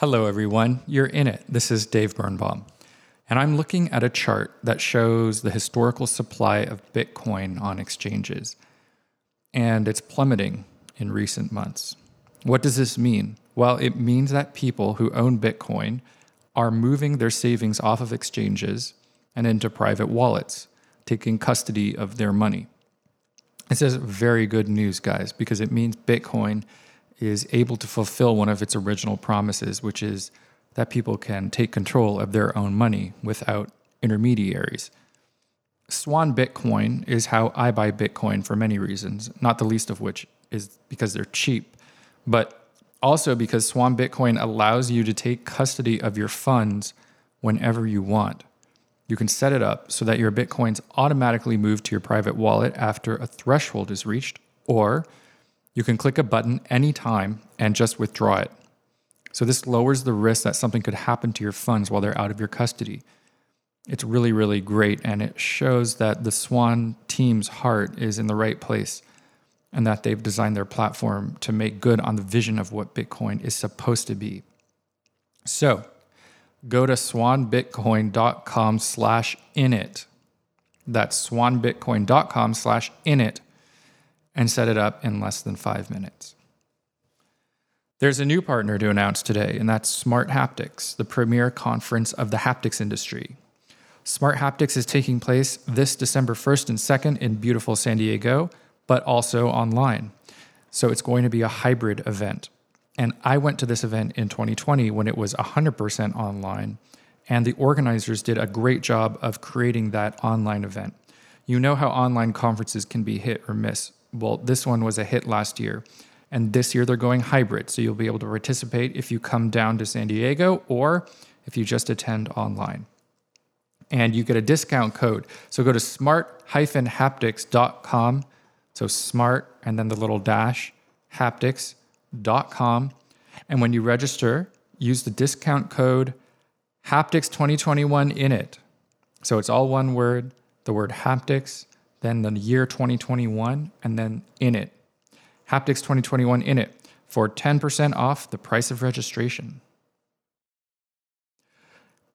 Hello, everyone. You're in it. This is Dave Birnbaum. And I'm looking at a chart that shows the historical supply of Bitcoin on exchanges. And it's plummeting in recent months. What does this mean? Well, it means that people who own Bitcoin are moving their savings off of exchanges and into private wallets, taking custody of their money. This is very good news, guys, because it means Bitcoin is able to fulfill one of its original promises, which is that people can take control of their own money without intermediaries. Swan Bitcoin is how I buy Bitcoin for many reasons, not the least of which is because they're cheap, but also because Swan Bitcoin allows you to take custody of your funds whenever you want. You can set it up so that your Bitcoins automatically move to your private wallet after a threshold is reached, or you can click a button anytime and just withdraw it. So, this lowers the risk that something could happen to your funds while they're out of your custody. It's really, really great. And it shows that the Swan team's heart is in the right place and that they've designed their platform to make good on the vision of what Bitcoin is supposed to be. So, go to swanbitcoin.com slash init. That's swanbitcoin.com slash init and set it up in less than five minutes. There's a new partner to announce today, and that's Smart Haptics, the premier conference of the haptics industry. Smart Haptics is taking place this December 1st and 2nd in beautiful San Diego, but also online. So it's going to be a hybrid event. And I went to this event in 2020 when it was 100% online, and the organizers did a great job of creating that online event. You know how online conferences can be hit or miss well, this one was a hit last year. And this year they're going hybrid. So you'll be able to participate if you come down to San Diego or if you just attend online. And you get a discount code. So go to smart-haptics.com. So smart and then the little dash haptics.com. And when you register, use the discount code haptics2021 in it. So it's all one word, the word haptics then the year 2021, and then in it. Haptics 2021 in it for 10% off the price of registration.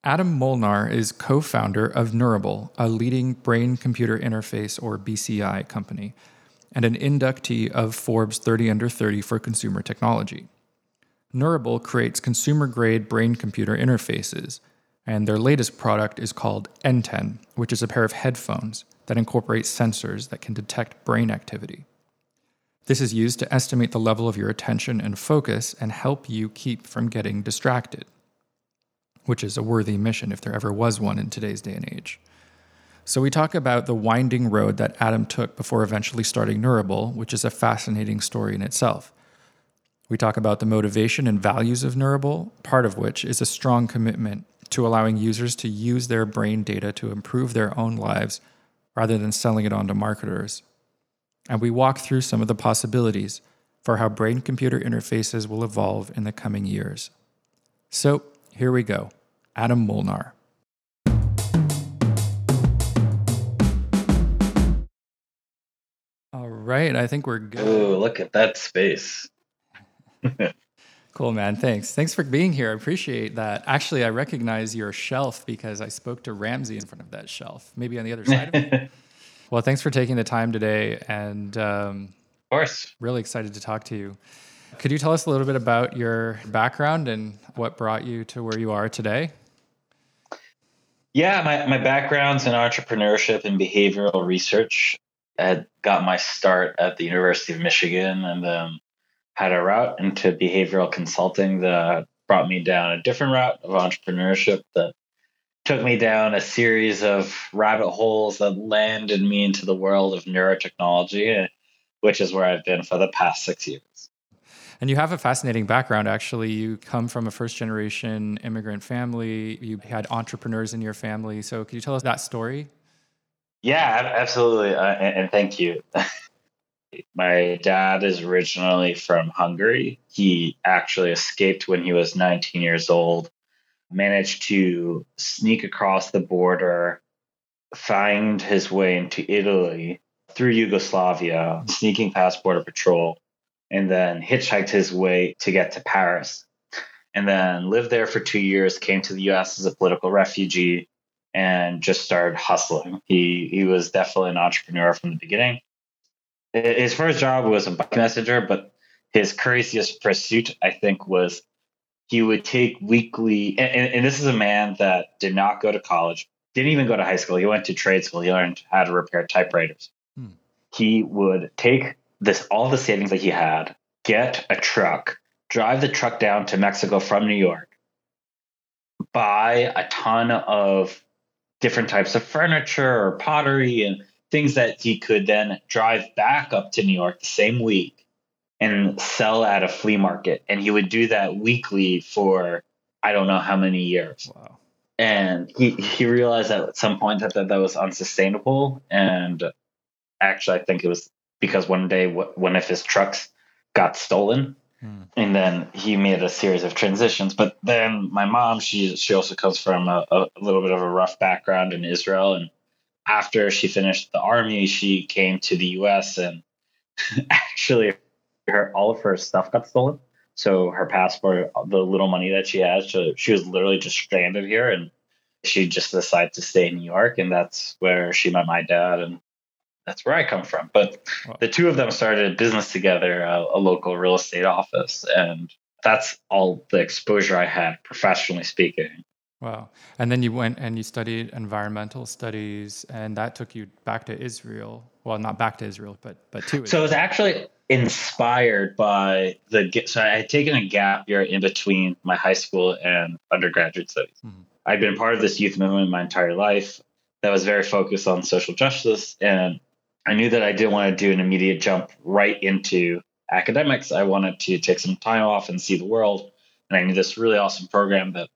Adam Molnar is co founder of Neurable, a leading brain computer interface or BCI company, and an inductee of Forbes 30 Under 30 for consumer technology. Neurable creates consumer grade brain computer interfaces, and their latest product is called Enten, which is a pair of headphones that incorporates sensors that can detect brain activity. This is used to estimate the level of your attention and focus and help you keep from getting distracted, which is a worthy mission if there ever was one in today's day and age. So, we talk about the winding road that Adam took before eventually starting Neurable, which is a fascinating story in itself. We talk about the motivation and values of Neurable, part of which is a strong commitment to allowing users to use their brain data to improve their own lives rather than selling it on to marketers. And we walk through some of the possibilities for how brain computer interfaces will evolve in the coming years. So here we go Adam Molnar. All right, I think we're good. Oh, look at that space. Cool, man. Thanks. Thanks for being here. I appreciate that. Actually, I recognize your shelf because I spoke to Ramses in front of that shelf, maybe on the other side of it. Well, thanks for taking the time today. And um, of course, really excited to talk to you. Could you tell us a little bit about your background and what brought you to where you are today? Yeah, my, my background's in entrepreneurship and behavioral research. I had got my start at the University of Michigan and then had a route into behavioral consulting that brought me down a different route of entrepreneurship that took me down a series of rabbit holes that landed me into the world of neurotechnology, which is where I've been for the past six years. And you have a fascinating background, actually. You come from a first generation immigrant family, you had entrepreneurs in your family. So, could you tell us that story? Yeah, absolutely. Uh, and, and thank you. My dad is originally from Hungary. He actually escaped when he was 19 years old, managed to sneak across the border, find his way into Italy through Yugoslavia, sneaking past Border Patrol, and then hitchhiked his way to get to Paris. and then lived there for two years, came to the US as a political refugee, and just started hustling. He he was definitely an entrepreneur from the beginning. His first job was a bike messenger, but his craziest pursuit, I think, was he would take weekly and, and, this is a man that did not go to college, didn't even go to high school. He went to trade school. He learned how to repair typewriters. Hmm. He would take this all the savings that he had, get a truck, drive the truck down to Mexico from New York, buy a ton of different types of furniture or pottery and things that he could then drive back up to New York the same week and sell at a flea market. And he would do that weekly for I don't know how many years. Wow. And he, he realized at some point that, that that was unsustainable. And actually, I think it was because one day one of his trucks got stolen Hmm. And then he made a series of transitions. But then my mom, she she also comes from a, a little bit of a rough background in Israel. And after she finished the army, she came to the US and actually her all of her stuff got stolen. So her passport, the little money that she has, she, she was literally just stranded here and she just decided to stay in New York and that's where she met my dad and that's where I come from. But wow. the two of them started a business together, a, a, local real estate office, and that's all the exposure I had professionally speaking. Wow. And then you went and you studied environmental studies, and that took you back to Israel. Well, not back to Israel, but but to Israel. So it was actually inspired by the so I had taken a gap year in between my high school and undergraduate studies. Mm-hmm. I'd been part of this youth movement my entire life that was very focused on social justice and I knew that I didn't want to do an immediate jump right into academics. I wanted to take some time off and see the world. And I knew this really awesome program that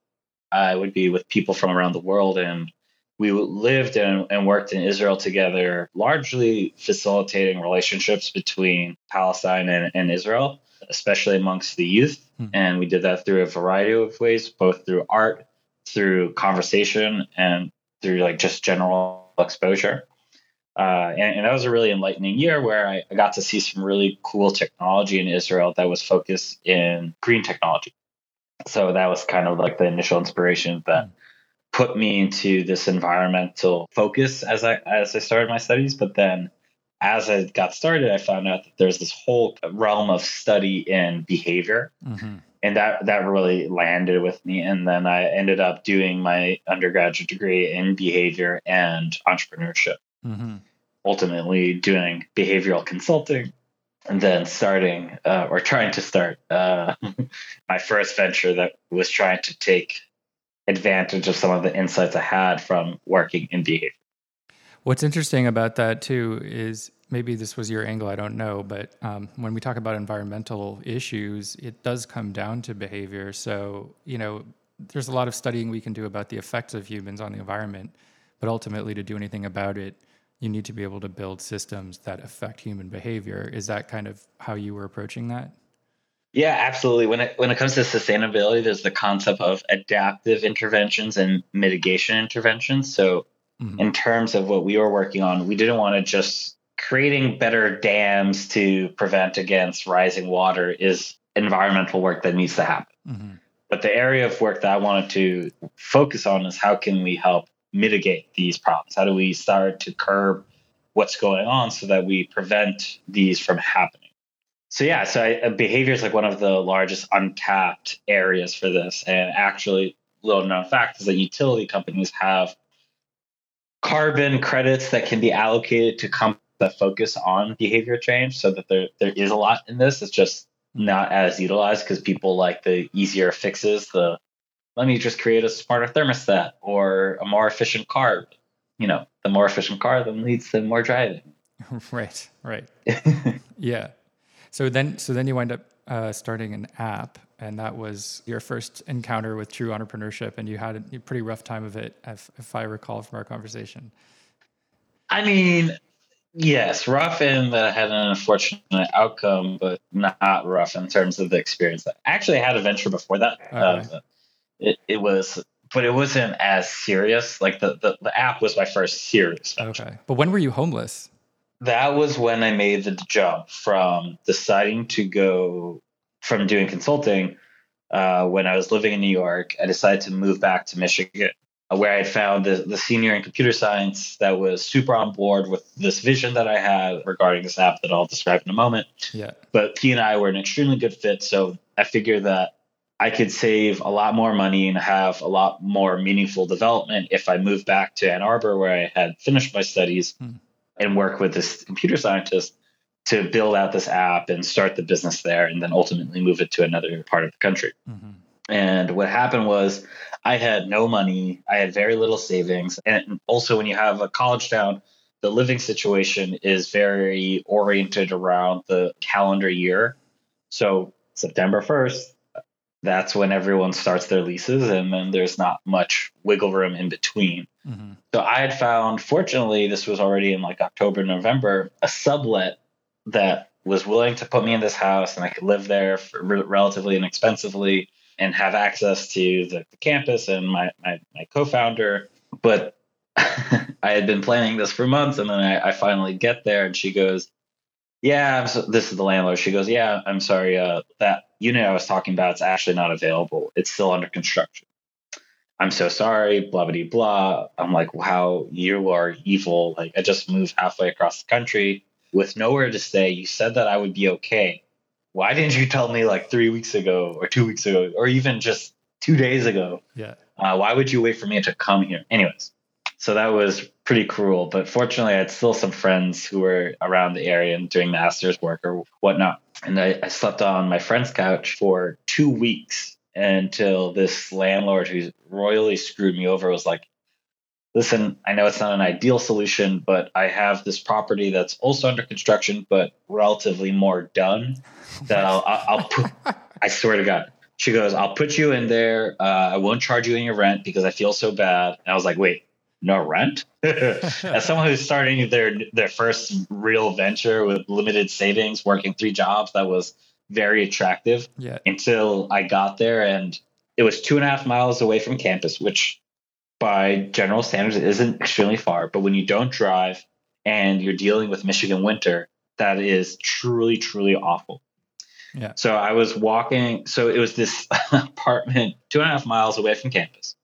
I would be with people from around the world. And we lived and, and worked in Israel together, largely facilitating relationships between Palestine and, and Israel, especially amongst the youth. Hmm. And we did that through a variety of ways, both through art, through conversation, and through like just general exposure. Uh, and, and, that was a really enlightening year where I, I, got to see some really cool technology in Israel that was focused in green technology. So that was kind of like the initial inspiration that put me into this environmental focus as I as I started my studies. But then as I got started, I found out that there's this whole realm of study in behavior. Mm-hmm. And that, that really landed with me. And then I ended up doing my undergraduate degree in behavior and entrepreneurship. Mm-hmm ultimately doing behavioral consulting and then starting uh, or trying to start uh, my first venture that was trying to take advantage of some of the insights I had from working in behavior. What's interesting about that too is maybe this was your angle, I don't know, but um, when we talk about environmental issues, it does come down to behavior. So, you know, there's a lot of studying we can do about the effects of humans on the environment, but ultimately to do anything about it, you need to be able to build systems that affect human behavior. Is that kind of how you were approaching that? Yeah, absolutely. When it when it comes to sustainability, there's the concept of adaptive interventions and mitigation interventions. So, mm-hmm. in terms of what we were working on, we didn't want to just creating better dams to prevent against rising water is environmental work that needs to happen. Mm-hmm. But the area of work that I wanted to focus on is how can we help mitigate these problems? How do we start to curb what's going on so that we prevent these from happening? So yeah, so I, uh, behavior is like one of the largest untapped areas for this. And actually, little known fact is that utility companies have carbon credits that can be allocated to companies that focus on behavior change. So that there there is a lot in this. It's just not as utilized because people like the easier fixes, the let me just create a smarter thermostat or a more efficient car. You know, the more efficient car then leads to more driving. right, right. yeah. So then, so then you wind up uh, starting an app, and that was your first encounter with true entrepreneurship, and you had a pretty rough time of it, if, if I recall from our conversation. I mean, yes, rough in that I had an unfortunate outcome, but not rough in terms of the experience. I actually had a venture before that. Uh, it, it was but it wasn't as serious. Like the, the, the app was my first serious venture. Okay. But when were you homeless? That was when I made the jump from deciding to go from doing consulting uh, when I was living in New York, I decided to move back to Michigan, uh, where I had found the, the senior in computer science that was super on board with this vision that I had regarding this app that I'll describe in a moment. Yeah. But he and I were an extremely good fit. So I figured that I could save a lot more money and have a lot more meaningful development if I moved back to Ann Arbor, where I had finished my studies, Hmm. and work with this computer scientist to build out this app and start the business there, and then ultimately move it to another part of the country. Mhm. And what happened was I had no money, I had very little savings. And also, when you have a college town, the living situation is very oriented around the calendar year. So, September 1st, that's when everyone starts their leases, and then there's not much wiggle room in between. Mhm. So, I had found, fortunately, this was already in like October, November, a sublet that was willing to put me in this house and I could live there for re- relatively inexpensively and have access to the, the campus and my, my, my co-founder. But I had been planning this for months and then I, I finally get there and she goes, yeah, so, this is the landlord. She goes, yeah, I'm sorry. Uh, that unit I was talking about, it's actually not available. It's still under construction. I'm so sorry, blah, blah, blah. I'm like, wow, you are evil. Like, I just moved halfway across the country with nowhere to stay. You said that I would be okay. Why didn't you tell me like three weeks ago or two weeks ago or even just two days ago? Yeah. Uh, why would you wait for me to come here? Anyways, so that was pretty cruel. But fortunately, I had still some friends who were around the area and doing master's work or whatnot. And I, I slept on my friend's couch for two weeks until this landlord who royally screwed me over was like, listen, I know it's not an ideal solution, but I have this property that's also under construction, but relatively more done that I'll, I'll, I'll put, I swear to God. She goes, I'll put you in there. Uh, I won't charge you any rent because I feel so bad. And I was like, wait, no rent? As someone who's starting their their first real venture with limited savings, working three jobs, that was very attractive Yeah. until I got there and it was two and a half miles away from campus, which by general standards isn't extremely far. But when you don't drive and you're dealing with Michigan winter, that is truly, truly awful. Yeah. So I was walking, so it was this apartment two and a half miles away from campus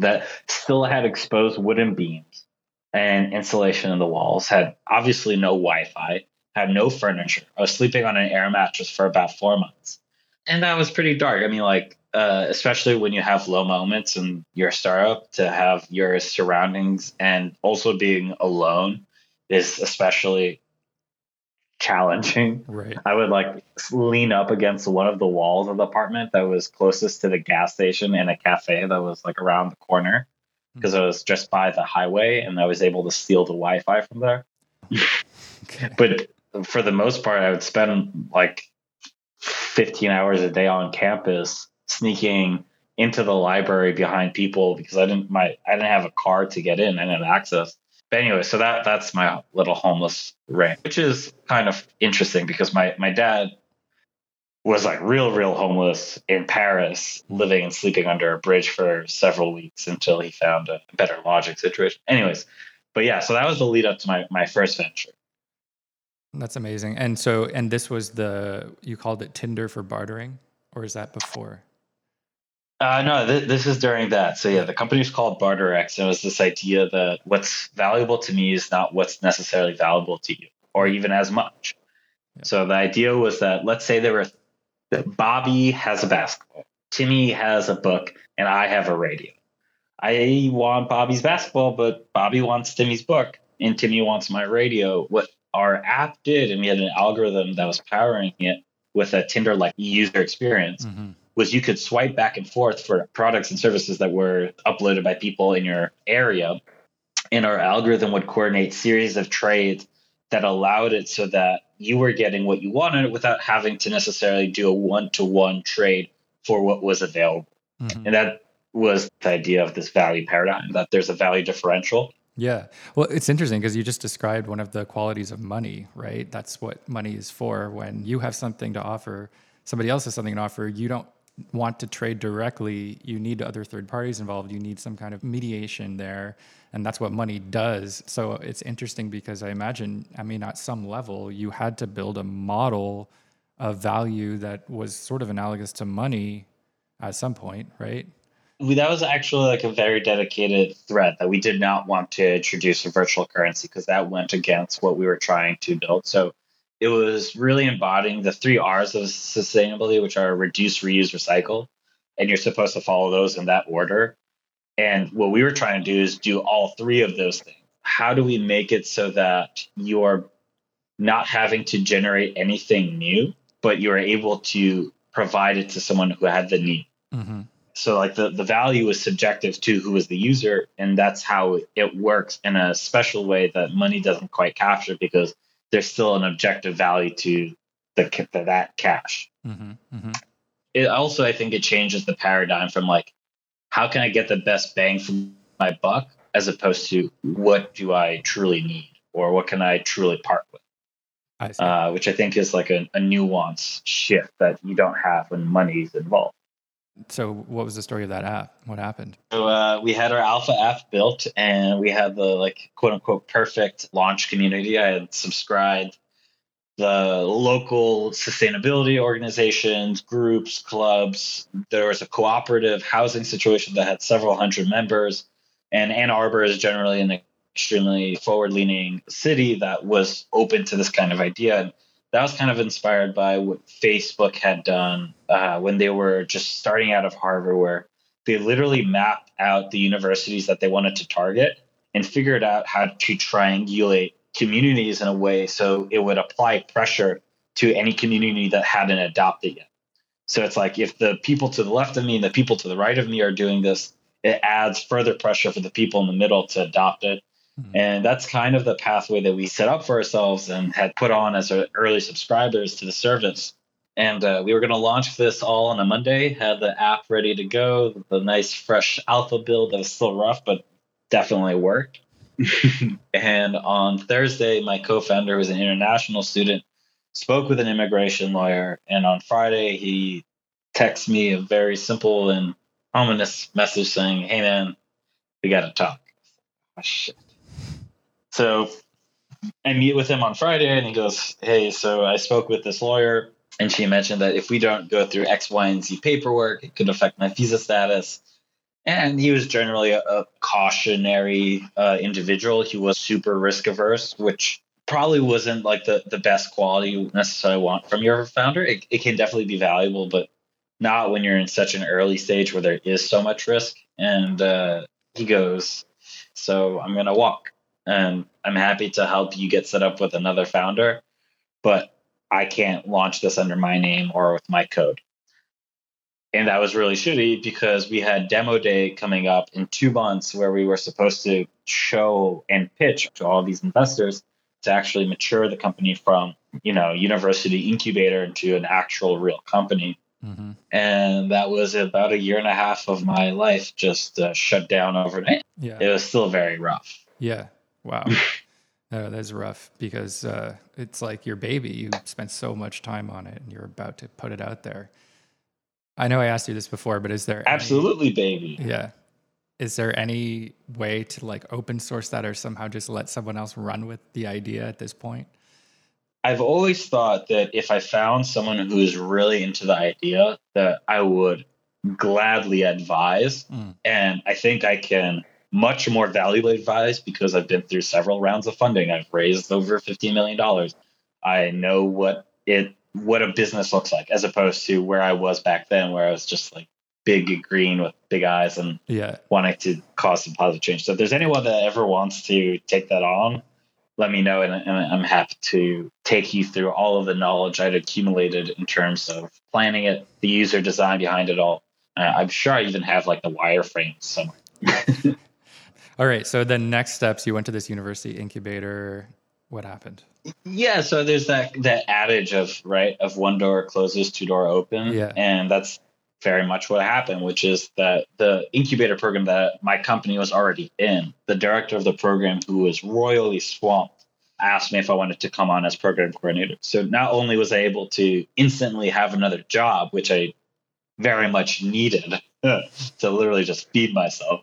that still had exposed wooden beams and insulation in the walls, had obviously no Wi Fi, had no furniture. I was sleeping on an air mattress for about four months. And that was pretty dark. I mean, like, uh, especially when you have low moments in your startup, to have your surroundings and also being alone is especially challenging. Right. I would like lean up against one of the walls of the apartment that was closest to the gas station and a cafe that was like around the corner hmm. because I was just by the highway and I was able to steal the Wi Fi from there. Okay. But for the most part, I would spend like 15 hours a day on campus sneaking into the library behind people because I didn't my I didn't have a card to get in. And I didn't have access. But anyway, so that that's my little homeless rant, which is kind of interesting because my my dad was like real real homeless in Paris, hmm. living and sleeping under a bridge for several weeks until he found a better logic situation. Anyways, but yeah, so that was the lead up to my my first venture. That's amazing. And so, and this was the, you called it Tinder for bartering, or is that before? Uh, no, th- this is during that. So yeah, the company's called BarterX, and it was this idea that what's valuable to me is not what's necessarily valuable to you, or even as much. Yeah. So the idea was that let's say there were that Bobby has a basketball, Timmy has a book, and I have a radio. I want Bobby's basketball, but Bobby wants Timmy's book, and Timmy wants my radio. What our app did, and we had an algorithm that was powering it with a Tinder-like user experience Mhm. Was you could swipe back and forth for products and services that were uploaded by people in your area and our algorithm would coordinate series of trades that allowed it so that you were getting what you wanted without having to necessarily do a one-to-one trade for what was available Mhm. and that was the idea of this value paradigm that there's a value differential Yeah. Well, it's interesting because you just described one of the qualities of money, right? That's what money is for. When you have something to offer, somebody else has something to offer, you don't want to trade directly. You need other third parties involved. You need some kind of mediation there. And that's what money does. So it's interesting because I imagine, I mean, at some level, you had to build a model of value that was sort of analogous to money at some point, right? That was actually like a very dedicated thread that we did not want to introduce a virtual currency because that went against what we were trying to build. So it was really embodying the three R's of sustainability, which are reduce, reuse, recycle. And you're supposed to follow those in that order. And what we were trying to do is do all three of those things. How do we make it so that you're not having to generate anything new, but you're able to provide it to someone who had the need? Mm-hmm. So, like the, the value is subjective to who is the user, and that's how it works in a special way that money doesn't quite capture because there's still an objective value to the that cash. Mm-hmm. Mm-hmm. It also, I think, it changes the paradigm from like how can I get the best bang for my buck as opposed to what do I truly need or what can I truly part with? I uh, which I think is like a, a nuance shift that you don't have when money's involved. So, what was the story of that app? What happened? So, uh, we had our alpha app built, and we had the like quote unquote perfect launch community. I had subscribed the local sustainability organizations, groups, clubs. There was a cooperative housing situation that had several hundred members. And Ann Arbor is generally an extremely forward leaning city that was open to this kind of idea. That was kind of inspired by what Facebook had done uh, when they were just starting out of Harvard, where they literally mapped out the universities that they wanted to target and figured out how to triangulate communities in a way so it would apply pressure to any community that hadn't adopted yet. So it's like if the people to the left of me and the people to the right of me are doing this, it adds further pressure for the people in the middle to adopt it. Mm-hmm. And that's kind of the pathway that we set up for ourselves and had put on as our early subscribers to the service. And uh, we were going to launch this all on a Monday, had the app ready to go, the nice fresh alpha build that was still rough, but definitely worked. and on Thursday, my co founder, was an international student, spoke with an immigration lawyer. And on Friday, he texted me a very simple and ominous message saying, Hey, man, we got to talk. Oh, shit. So I meet with him on Friday and he goes, Hey, so I spoke with this lawyer and she mentioned that if we don't go through X, Y, and Z paperwork, it could affect my visa status and he was generally a, a cautionary uh, individual. He was super risk averse, which probably wasn't like the, the best quality you necessarily want from your founder. It, it can definitely be valuable, but not when you're in such an early stage where there is so much risk. And uh, he goes, So I'm going to walk. And I'm happy to help you get set up with another founder, but I can't launch this under my name or with my code. And that was really shitty because we had demo day coming up in two months where we were supposed to show and pitch to all these investors to actually mature the company from, you know, university incubator into an actual real company. Mm-hmm. And that was about a year and a half of my life just uh, shut down overnight. Yeah. It was still very rough. Yeah. Wow. Oh, that's rough because uh, it's like your baby. You spent so much time on it and you're about to put it out there. I know I asked you this before, but is there absolutely, any, baby? Yeah. Is there any way to like open source that or somehow just let someone else run with the idea at this point? I've always thought that if I found someone who is really into the idea, that I would gladly advise. Mm. And I think I can much more valuably advise because I've been through several rounds of funding. I've raised over $15 million. I know what it what a business looks like as opposed to where I was back then, where I was just like big green with big eyes and yeah, wanting to cause some positive change. So if there's anyone that ever wants to take that on, let me know, and, and I'm happy to take you through all of the knowledge I'd accumulated in terms of planning it, the user design behind it all. Uh, I'm sure I even have like the wireframe somewhere. all right. So the next steps, you went to this university incubator. What happened? Yeah, so there's that that adage of right of one door closes, two door open. Yeah. And that's very much what happened, which is that the incubator program that my company was already in, the director of the program who was royally swamped asked me if I wanted to come on as program coordinator. So not only was I able to instantly have another job, which I very much needed to literally just feed myself,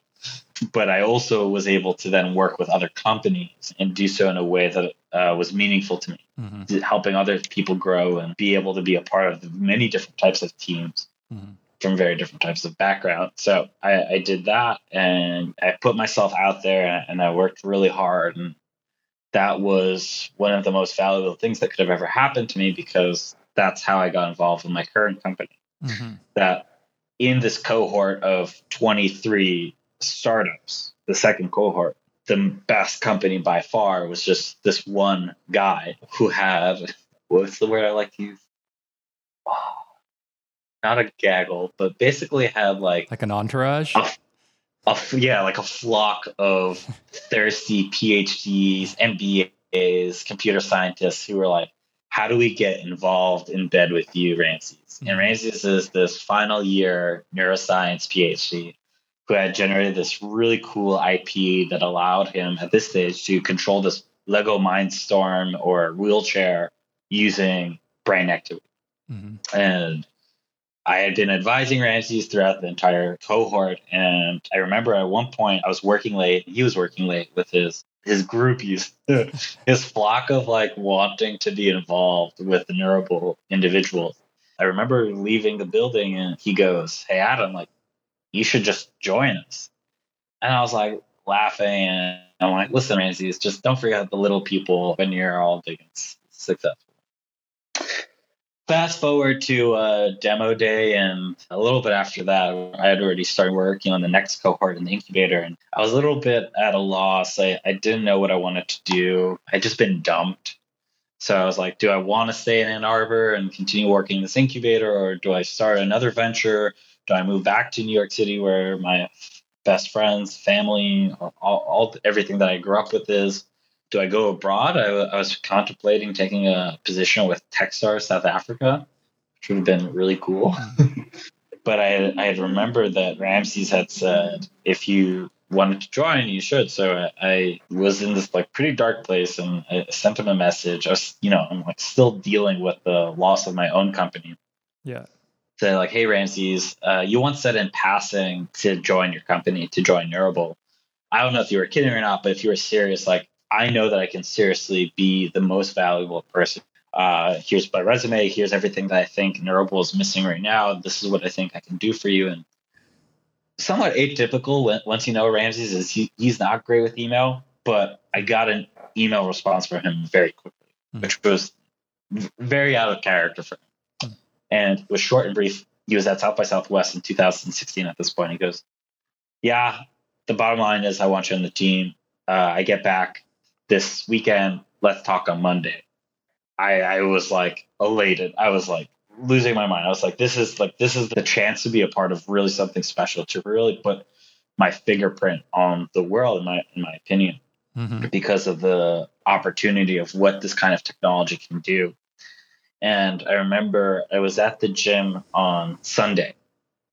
but I also was able to then work with other companies and do so in a way that uh, was meaningful to me, mm-hmm. helping other people grow and be able to be a part of many different types of teams. Mm-hmm. from very different types of background. So I, I did that and I put myself out there and I worked really hard. And that was one of the most valuable things that could have ever happened to me because that's how I got involved in my current company. Mm-hmm. That in this cohort of 23 startups, the second cohort, the best company by far was just this one guy who had what's the word I like to use? Oh, not a gaggle, but basically had like like an entourage. A, a, yeah, like a flock of thirsty PhDs, MBAs, computer scientists who were like, "How do we get involved in bed with you, Ramses?" Mm-hmm. And Ramses is this final year neuroscience PhD who had generated this really cool IP that allowed him at this stage to control this Lego Mindstorm or wheelchair using brain activity. Mm-hmm. And I had been advising Ramses throughout the entire cohort. And I remember at one point I was working late. He was working late with his his groupies, his flock of like wanting to be involved with the neurable individuals. I remember leaving the building and he goes, Hey Adam, like you should just join us. And I was like laughing and I'm like, listen, Ramses, just don't forget the little people when you're all big and successful. Fast forward to uh, demo day, and a little bit after that, I had already started working on the next cohort in the incubator, and I was a little bit at a loss. I, I didn't know what I wanted to do. I'd just been dumped. So I was like, do I want to stay in Ann Arbor and continue working this incubator, or do I start another venture? Do I move back to New York City where my best friends, family, all, all everything that I grew up with is? do I go abroad? I, I, was contemplating taking a position with Techstar South Africa, which would have been really cool. but I, I had remembered that Ramses had said, if you wanted to join, you should. So I, I, was in this like pretty dark place and I sent him a message. I was, you know, I'm like still dealing with the loss of my own company. Yeah. Say like, hey Ramses, uh, you once said in passing to join your company, to join Neurable. I don't know if you were kidding or not, but if you were serious, like I know that I can seriously be the most valuable person. Uh, here's my resume. Here's everything that I think Neurable is missing right now. This is what I think I can do for you. And somewhat atypical once you know Ramses is he, he's not great with email, but I got an email response from him very quickly, mm-hmm. which was very out of character for him. And it was short and brief. He was at South by Southwest in 2016 at this point. He goes, Yeah, the bottom line is I want you on the team. Uh, I get back this weekend. Let's talk on Monday. I, I was like elated. I was like losing my mind. I was like, this is like this is the chance to be a part of really something special to really put my fingerprint on the world in my in my opinion mm-hmm. because of the opportunity of what this kind of technology can do. And I remember I was at the gym on Sunday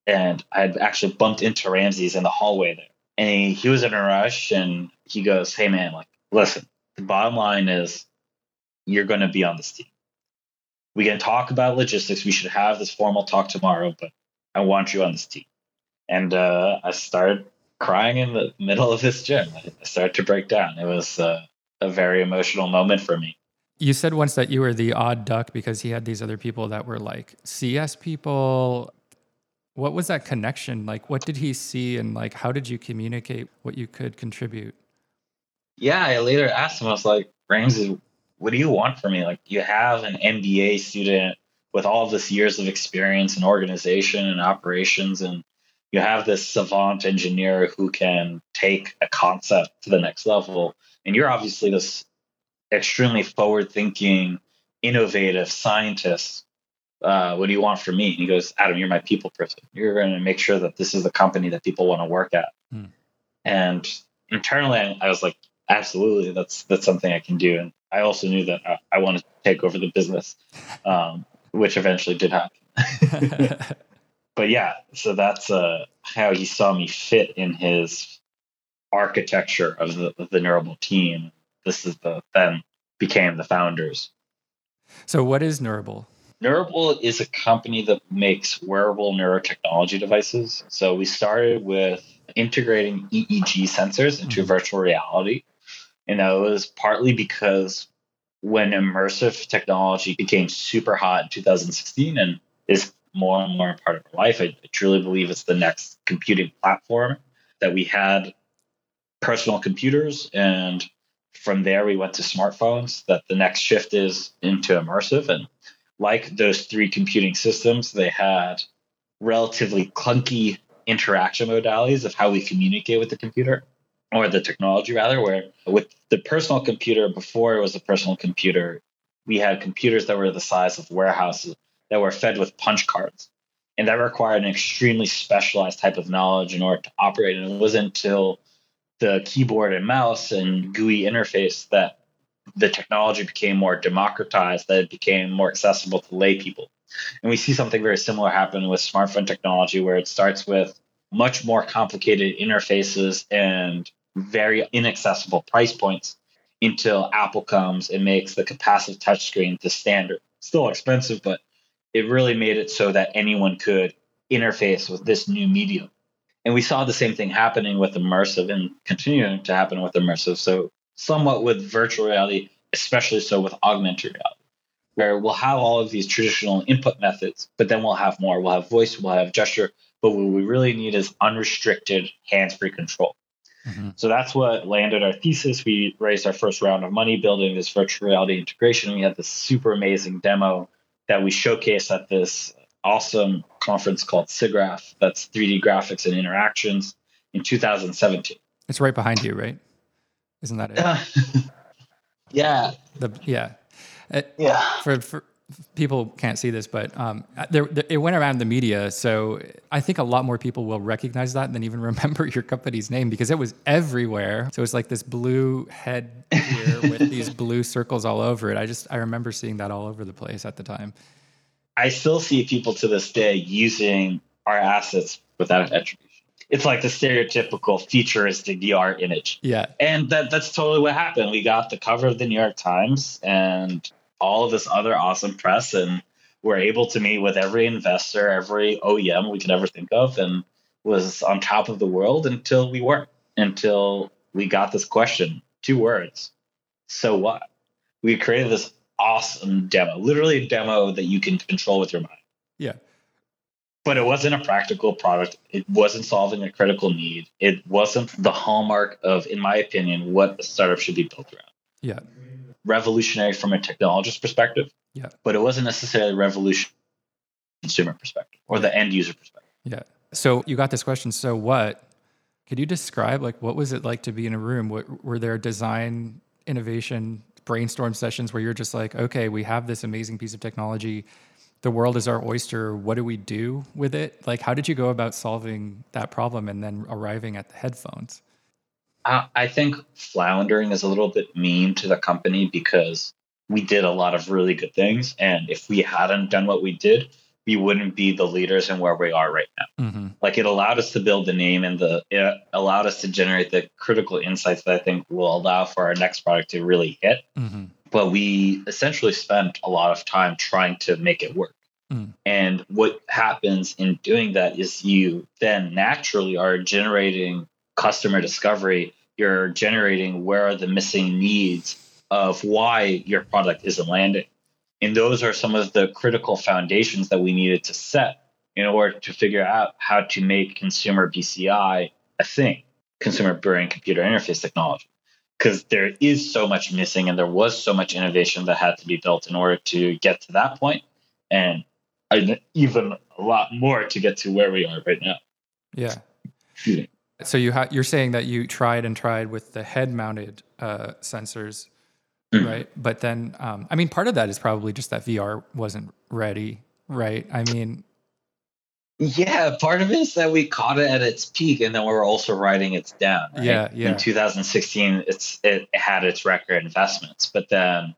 and I had actually bumped into Ramses in the hallway there. And he, he was in a rush and he goes, Hey man, like listen, the bottom line is you're going to be on this team. We can talk about logistics. We should have this formal talk tomorrow, but I want you on this team. And uh, I started crying in the middle of this gym. I started to break down. It was uh, a very emotional moment for me. You said once that you were the odd duck because he had these other people that were like CS people. What was that connection? Like, what did he see, and like, how did you communicate what you could contribute? yeah, I later asked him, I was like, Ramses, what do you want from me? Like, you have an MBA student with all of this years of experience in organization and operations, and you have this savant engineer who can take a concept to the next level. And you're obviously this extremely forward thinking, innovative scientist. Uh, what do you want from me? And he goes, Adam, you're my people person. You're going to make sure that this is the company that people want to work at. Hmm. And internally, I was like, absolutely, that's that's something I can do. And I also knew that I, I wanted to take over the business, um, which eventually did happen. but yeah, so that's uh, how he saw me fit in his architecture of the, of the Neurable team. This is the then became the founders. So, what is Neurable? Neurable is a company that makes wearable neurotechnology devices. So, we started with integrating EEG sensors into mm-hmm. virtual reality. And that was partly because when immersive technology became super hot in 2016 and is more and more a part of our life. I, I truly believe it's the next computing platform that we had personal computers and from there we went to smartphones that the next shift is into immersive. And like those three computing systems they had relatively clunky interaction modalities of how we communicate with the computer or the technology rather where with the personal computer before it was a personal computer we had computers that were the size of warehouses that were fed with punch cards. And that required an extremely specialized type of knowledge in order to operate. And it wasn't until the keyboard and mouse and GUI interface that the technology became more democratized, that it became more accessible to lay people. And we see something very similar happen with smartphone technology, where it starts with much more complicated interfaces and very inaccessible price points until Apple comes and makes the capacitive touchscreen the standard. Still expensive, but it really made it so that anyone could interface with this new medium. And we saw the same thing happening with immersive and continuing to happen with immersive. So, somewhat with virtual reality, especially so with augmented reality, where we'll have all of these traditional input methods, but then we'll have more. We'll have voice, we'll have gesture, but what we really need is unrestricted hands free control. Mm-hmm. So that's what landed our thesis. We raised our first round of money building this virtual reality integration. We had this super amazing demo that we showcased at this awesome conference called SIGGRAPH that's 3D graphics and interactions in 2017. It's right behind you, right? Isn't that it? Yeah. The yeah. It, uh, yeah. For, for people can't see this, but um, there, there, it went around the media. So I think a lot more people will recognize that than even remember your company's name because it was everywhere. So it's like this blue head here with these blue circles all over it. I just I remember seeing that all over the place at the time. I still see people to this day using our assets without attribution. It's like the stereotypical futuristic VR image. Yeah. And that that's totally what happened. We got the cover of the New York Times and all of this other awesome press and we're able to meet with every investor, every OEM we could ever think of and was on top of the world until we weren't. Until we got this question. Two words. So what? We created this awesome demo, literally a demo that you can control with your mind. Yeah. But it wasn't a practical product. It wasn't solving a critical need. It wasn't the hallmark of, in my opinion, what a startup should be built around. Yeah. Revolutionary from a technologist perspective. Yeah. But it wasn't necessarily revolutionary consumer perspective or the end user perspective. Yeah. So you got this question. So what? Could you describe like what was it like to be in a room? What, were there design innovation brainstorm sessions where you're just like, okay, we have this amazing piece of technology. The world is our oyster. What do we do with it? Like, how did you go about solving that problem and then arriving at the headphones? I think floundering is a little bit mean to the company because we did a lot of really good things. And if we hadn't done what we did, we wouldn't be the leaders in where we are right now. Mm-hmm. Like it allowed us to build the name and the it allowed us to generate the critical insights that I think will allow for our next product to really hit. Mm-hmm. But we essentially spent a lot of time trying to make it work. Mm. And what happens in doing that is you then naturally are generating customer discovery. You're generating where are the missing needs of why your product isn't landing. And those are some of the critical foundations that we needed to set in order to figure out how to make consumer BCI a thing, consumer brain computer interface technology. Because there is so much missing and there was so much innovation that had to be built in order to get to that point, and even a lot more to get to where we are right now. Yeah. So you ha- you're saying that you tried and tried with the head-mounted uh, sensors mm-hmm. right? But then, um, I mean, part of that is probably just that VR wasn't ready, right? I mean, yeah, part of it is that we caught it at its peak, and then we are also writing it down. Right? Yeah, yeah. In 2016, it's it had its record investments, but then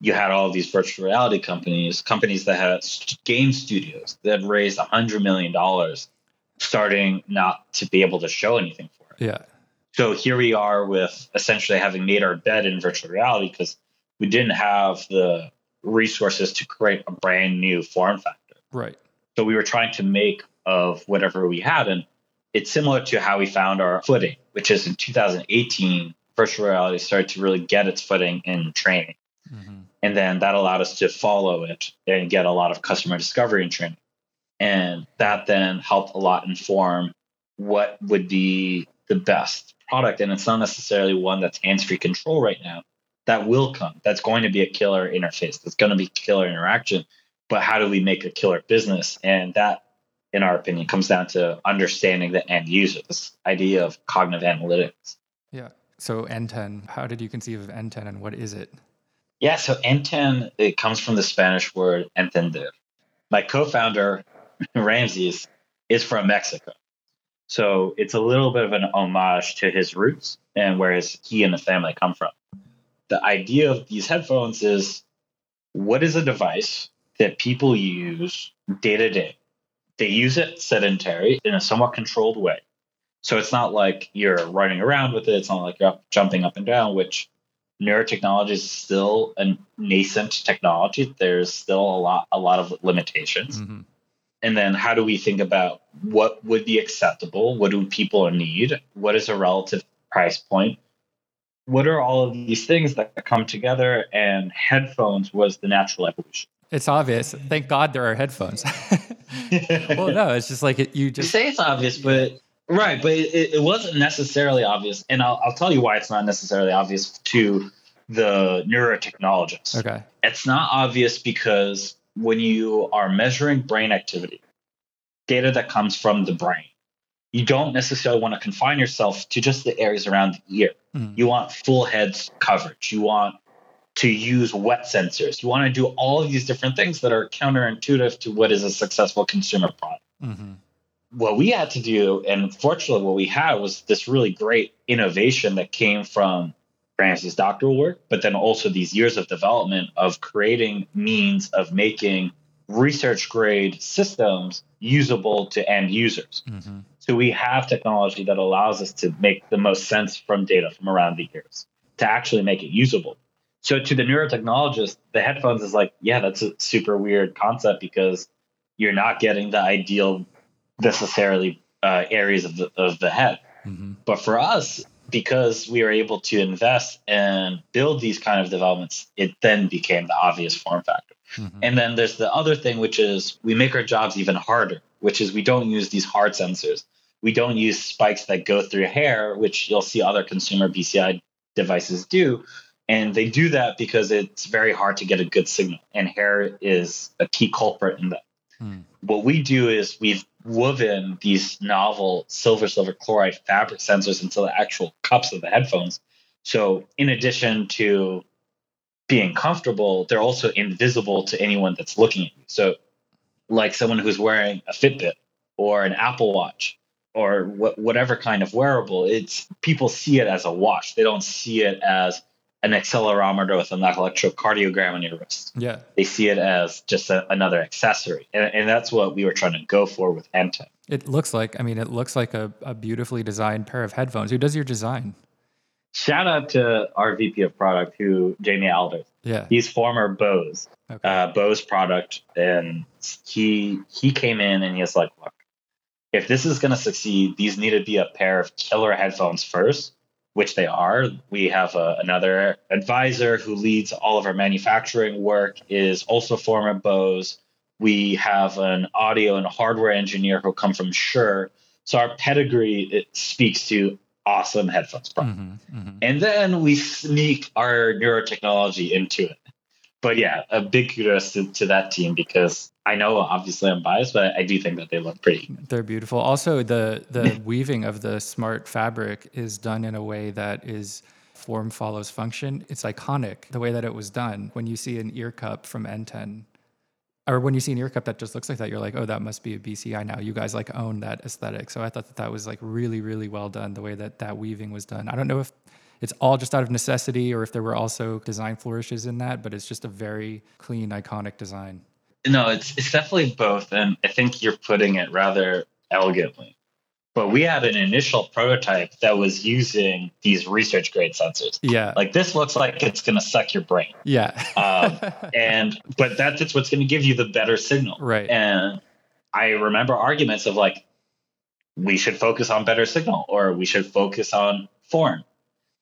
you had all these virtual reality companies, companies that had game studios that raised a hundred million dollars, starting not to be able to show anything for it. Yeah. So here we are with essentially having made our bed in virtual reality because we didn't have the resources to create a brand new form factor. Right. So we were trying to make of whatever we had. And it's similar to how we found our footing, which is in 2018, virtual reality started to really get its footing in training. Mm-hmm. And then that allowed us to follow it and get a lot of customer discovery and training. And that then helped a lot inform what would be the best product. And it's not necessarily one that's hands free control right now. That will come. That's going to be a killer interface. That's going to be killer interaction. But how do we make a killer business? And that, in our opinion, comes down to understanding the end user, this idea of cognitive analytics. Yeah. So Enten, how did you conceive of Enten and what is it? Yeah, so Enten, it comes from the Spanish word entender. My co founder, Ramses, is from Mexico. So it's a little bit of an homage to his roots and where his, he and the family come from. The idea of these headphones is what is a device that people use day to day? They use it sedentary in a somewhat controlled way. So it's not like you're running around with it. It's not like you're up, jumping up and down, which neurotechnology is still a nascent technology. There's still a lot, a lot of limitations. Mm-hmm. And then how do we think about what would be acceptable? What do people need? What is a relative price point? What are all of these things that come together? And headphones was the natural evolution. It's obvious. Thank God there are headphones. well, no, it's just like it, you just you say it's obvious, but right, but it, it wasn't necessarily obvious. And I'll, I'll tell you why it's not necessarily obvious to the neurotechnologists. Okay, it's not obvious because when you are measuring brain activity, data that comes from the brain, you don't necessarily want to confine yourself to just the areas around the ear. Mm. You want full head coverage. You want to use wet sensors. You want to do all of these different things that are counterintuitive to what is a successful consumer product. Mm-hmm. What we had to do, and fortunately, what we had was this really great innovation that came from Ramses' doctoral work, but then also these years of development of creating means of making research grade systems usable to end users. Mm-hmm. So we have technology that allows us to make the most sense from data from around the ears to actually make it usable. So to the neurotechnologist, the headphones is like, yeah, that's a super weird concept because you're not getting the ideal necessarily uh, areas of the, of the head. Mm-hmm. But for us, because we were able to invest and build these kind of developments, it then became the obvious form factor. Mm-hmm. And then there's the other thing, which is we make our jobs even harder, which is we don't use these hard sensors. We don't use spikes that go through hair, which you'll see other consumer BCI devices do. And they do that because it's very hard to get a good signal, and hair is a key culprit in that. Mm. What we do is we've woven these novel silver silver chloride fabric sensors into the actual cups of the headphones. So, in addition to being comfortable, they're also invisible to anyone that's looking at you. So, like someone who's wearing a Fitbit or an Apple Watch or wh- whatever kind of wearable, it's people see it as a watch. They don't see it as an accelerometer with an electrocardiogram on your wrist. Yeah. They see it as just a, another accessory. And, and, that's what we were trying to go for with Enten. It looks like, I mean, it looks like a, a beautifully designed pair of headphones. Who does your design? Shout out to our VP of product, who Jamie Alders. Yeah. He's former Bose, okay. uh, Bose product. And he, he came in and he was like, look, if this is going to succeed, these need to be a pair of killer headphones first which they are. We have a, uh, another advisor who leads all of our manufacturing work, is also former Bose. We have an audio and hardware engineer who come from Shure. So our pedigree it speaks to awesome headphones Mm-hmm, mm-hmm. And then we sneak our neurotechnology into it. But yeah, a big kudos to, to that team because I know obviously I'm biased, but I do think that they look pretty. They're beautiful. Also, the the weaving of the smart fabric is done in a way that is form follows function. It's iconic the way that it was done. When you see an ear cup from Enten, or when you see an ear cup that just looks like that, you're like, oh, that must be a BCI now. You guys like own that aesthetic. So I thought that that was like really, really well done. The way that that weaving was done. I don't know if it's all just out of necessity or if there were also design flourishes in that, but it's just a very clean, iconic design. No, it's it's definitely both, and I think you're putting it rather elegantly. But we had an initial prototype that was using these research grade sensors. Yeah, like this looks like it's going to suck your brain. Yeah, um, and but that's it's what's going to give you the better signal. Right. And I remember arguments of like, we should focus on better signal, or we should focus on form.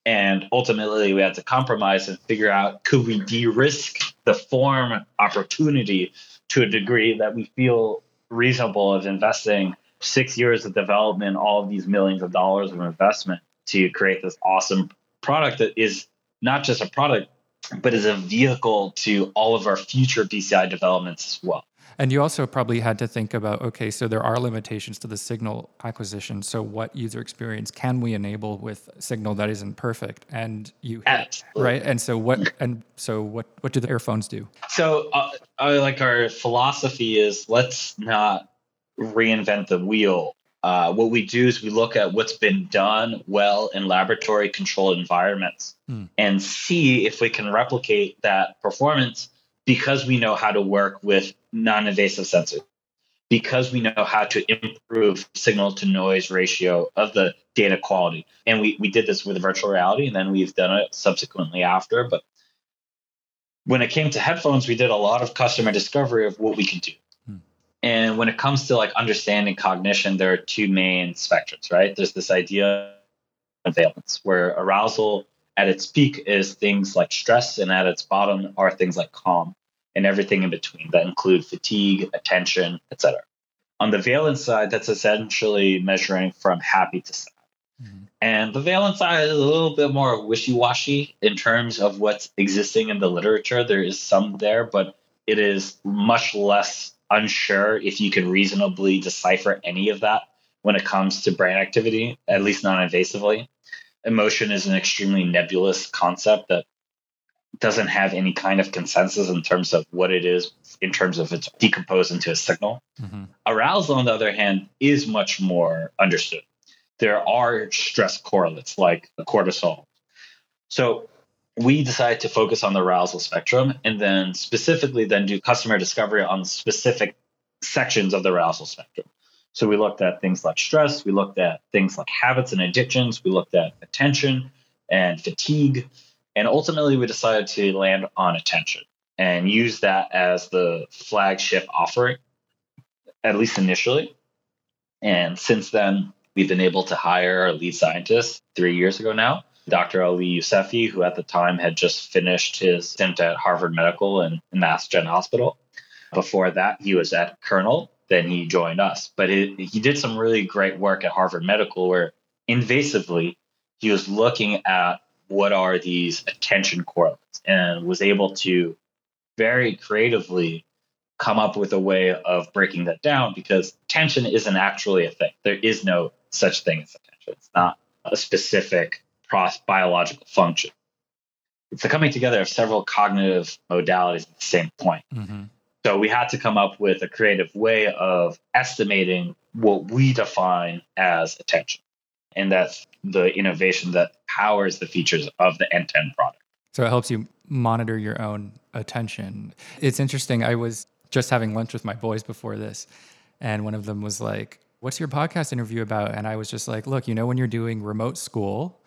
And ultimately, we had to compromise and figure out could we de risk the form opportunity to a degree that we feel reasonable of investing six years of development, all of these millions of dollars of investment to create this awesome product that is not just a product, but is a vehicle to all of our future BCI developments as well. And you also probably had to think about okay, so there are limitations to the signal acquisition. So, what user experience can we enable with signal that isn't perfect? And you Absolutely. right. And so, what and so what what do the earphones do? So, uh, uh, like our philosophy is let's not reinvent the wheel. Uh, what we do is we look at what's been done well in laboratory controlled environments Hmm. and see if we can replicate that performance because we know how to work with non invasive sensors, because we know how to improve signal to noise ratio of the data quality. And we, we did this with virtual reality and then we've done it subsequently after. But when it came to headphones, we did a lot of customer discovery of what we can do. Hmm. And when it comes to like understanding cognition, there are two main spectrums, right? There's this idea of valence, where arousal at its peak is things like stress, and at its bottom are things like calm, and everything in between that include fatigue, attention, etc. On the valence side, that's essentially measuring from happy to sad. Mhm. And the valence side is a little bit more wishy washy in terms of what's existing in the literature. There is some there, but it is much less unsure if you can reasonably decipher any of that when it comes to brain activity, at least non invasively. Emotion is an extremely nebulous concept that doesn't have any kind of consensus in terms of what it is, in terms of it's decomposed into a signal. Mhm. Arousal, on the other hand, is much more understood. There are stress correlates like cortisol. So we decided to focus on the arousal spectrum and then specifically then do customer discovery on specific sections of the arousal spectrum. So we looked at things like stress, we looked at things like habits and addictions, we looked at attention and fatigue, and ultimately we decided to land on attention and use that as the flagship offering, at least initially. And since then, we've been able to hire our lead scientist three years ago now, Dr. Ali Yousefi, who at the time had just finished his stint at Harvard Medical and Mass Gen Hospital. Before that, he was at Kernel. Then he joined us. But it, he did some really great work at Harvard Medical where invasively he was looking at what are these attention correlates and was able to very creatively come up with a way of breaking that down because attention isn't actually a thing. There is no such thing as attention. It's not a specific biological function. It's the coming together of several cognitive modalities at the same point. Mhm. So we had to come up with a creative way of estimating what we define as attention. And that's the innovation that powers the features of the end to end product. So it helps you monitor your own attention. It's interesting. I was just having lunch with my boys before this, and one of them was like, What's your podcast interview about? And I was just like, Look, you know, when you're doing remote school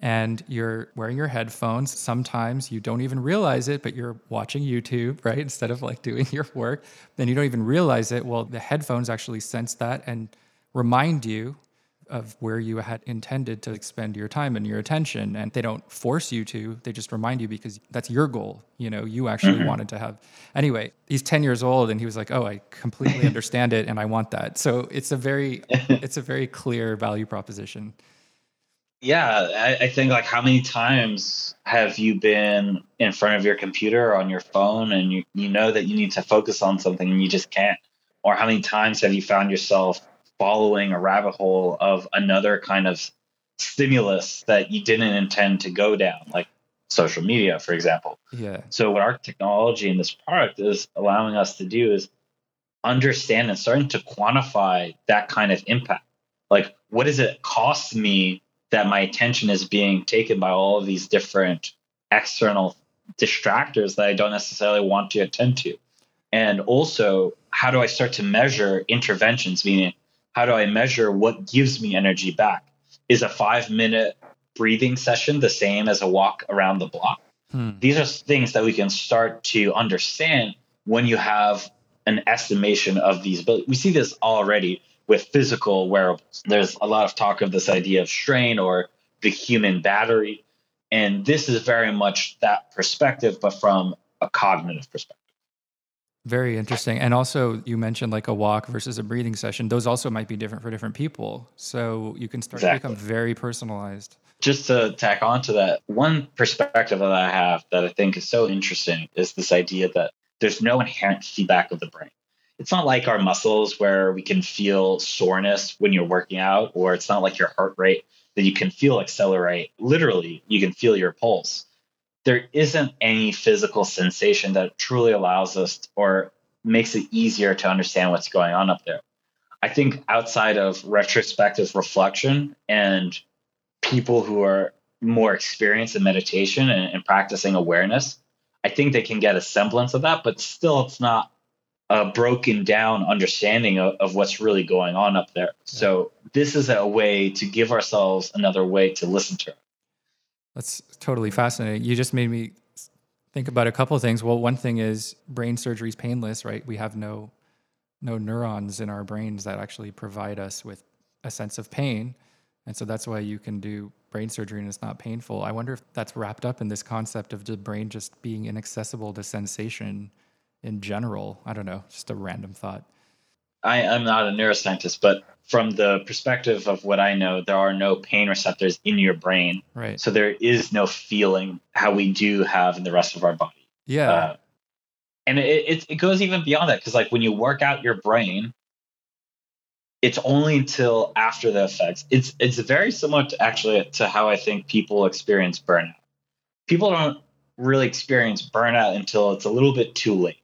and you're wearing your headphones, sometimes you don't even realize it, but you're watching YouTube, right? Instead of like doing your work, then you don't even realize it. Well, the headphones actually sense that and remind you of where you had intended to expend your time and your attention. And they don't force you to they just remind you because that's your goal you know you actually mm-hmm. wanted to have. Anyway he's 10 years old and he was like oh i completely understand it and i want that. So it's a very it's a very clear value proposition Yeah, I, I think like how many times have you been in front of your computer or on your phone and you, you know that you need to focus on something and you just can't? Or how many times have you found yourself following a rabbit hole of another kind of stimulus that you didn't intend to go down, like social media, for example? yeah So what our technology in this product is allowing us to do is understand and starting to quantify that kind of impact. Like what does it cost me that my attention is being taken by all of these different external distractors that I don't necessarily want to attend to? And also, how do I start to measure interventions? Meaning, how do I measure what gives me energy back? Is a five minute breathing session the same as a walk around the block? Hmm. These are things that we can start to understand when you have an estimation of these But We see this already with physical wearables. There's a lot of talk of this idea of strain or the human battery. And this is very much that perspective, but from a cognitive perspective. Very interesting. And also, you mentioned like a walk versus a breathing session. Those also might be different for different people. So you can start exactly. to become very personalized. Just to tack on to that, one perspective that I have that I think is so interesting is this idea that there's no inherent feedback of the brain. It's not like our muscles where we can feel soreness when you're working out, or it's not like your heart rate that you can feel accelerate. Literally, you can feel your pulse there isn't any physical sensation that truly allows us or makes it easier to understand what's going on up there. I think outside of retrospective reflection and people who are more experienced in meditation and, and, practicing awareness, I think they can get a semblance of that, but still it's not a broken down understanding of, of what's really going on up there. So this is a way to give ourselves another way to listen to it. That's totally fascinating. You just made me think about a couple of things. Well, one thing is brain surgery is painless, right? We have no no neurons in our brains that actually provide us with a sense of pain. And so that's why you can do brain surgery and it's not painful. I wonder if that's wrapped up in this concept of the brain just being inaccessible to sensation in general. I don't know, just a random thought. I, am not a neuroscientist, but from the perspective of what I know, there are no pain receptors in your brain. Right. So there is no feeling how we do have in the rest of our body. Yeah. Uh, and it, it, it goes even beyond that because, like, when you work out your brain, it's only until after the effects. It's it's very similar to actually to how I think people experience burnout. People don't really experience burnout until it's a little bit too late.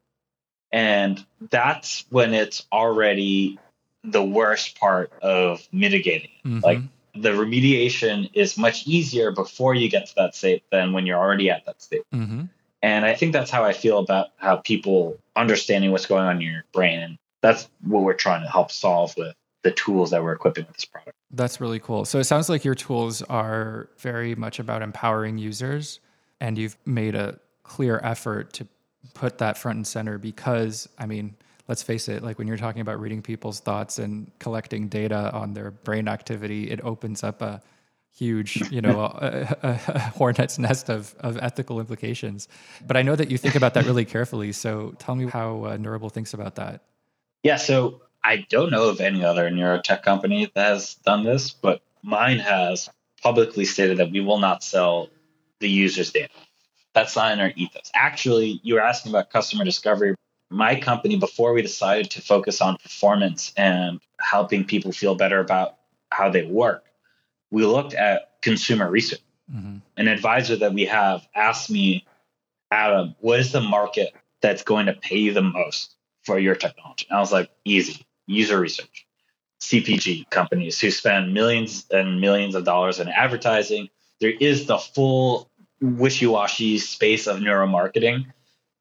And that's when it's already the worst part of mitigating it. Mm-hmm. Like the remediation is much easier before you get to that state than when you're already at that state. Mm-hmm. And I think that's how I feel about how people understanding what's going on in your brain. And that's what we're trying to help solve with the tools that we're equipping with this product. That's really cool. So it sounds like your tools are very much about empowering users, and you've made a clear effort to put that front and center because, I mean, let's face it, like when you're talking about reading people's thoughts and collecting data on their brain activity, it opens up a huge, you know, a, a, a, hornet's nest of, of ethical implications. But I know that you think about that really carefully. So tell me how uh, Neurable thinks about that. Yeah. So I don't know of any other neurotech company that has done this, but mine has publicly stated that we will not sell the user's data. That's not in our ethos. Actually, you were asking about customer discovery. My company, before we decided to focus on performance and helping people feel better about how they work, we looked at consumer research. Mm-hmm. An advisor that we have asked me, Adam, what is the market that's going to pay you the most for your technology? And I was like, easy, user research. CPG companies who spend millions and millions of dollars in advertising. There is the full wishy-washy space of neuromarketing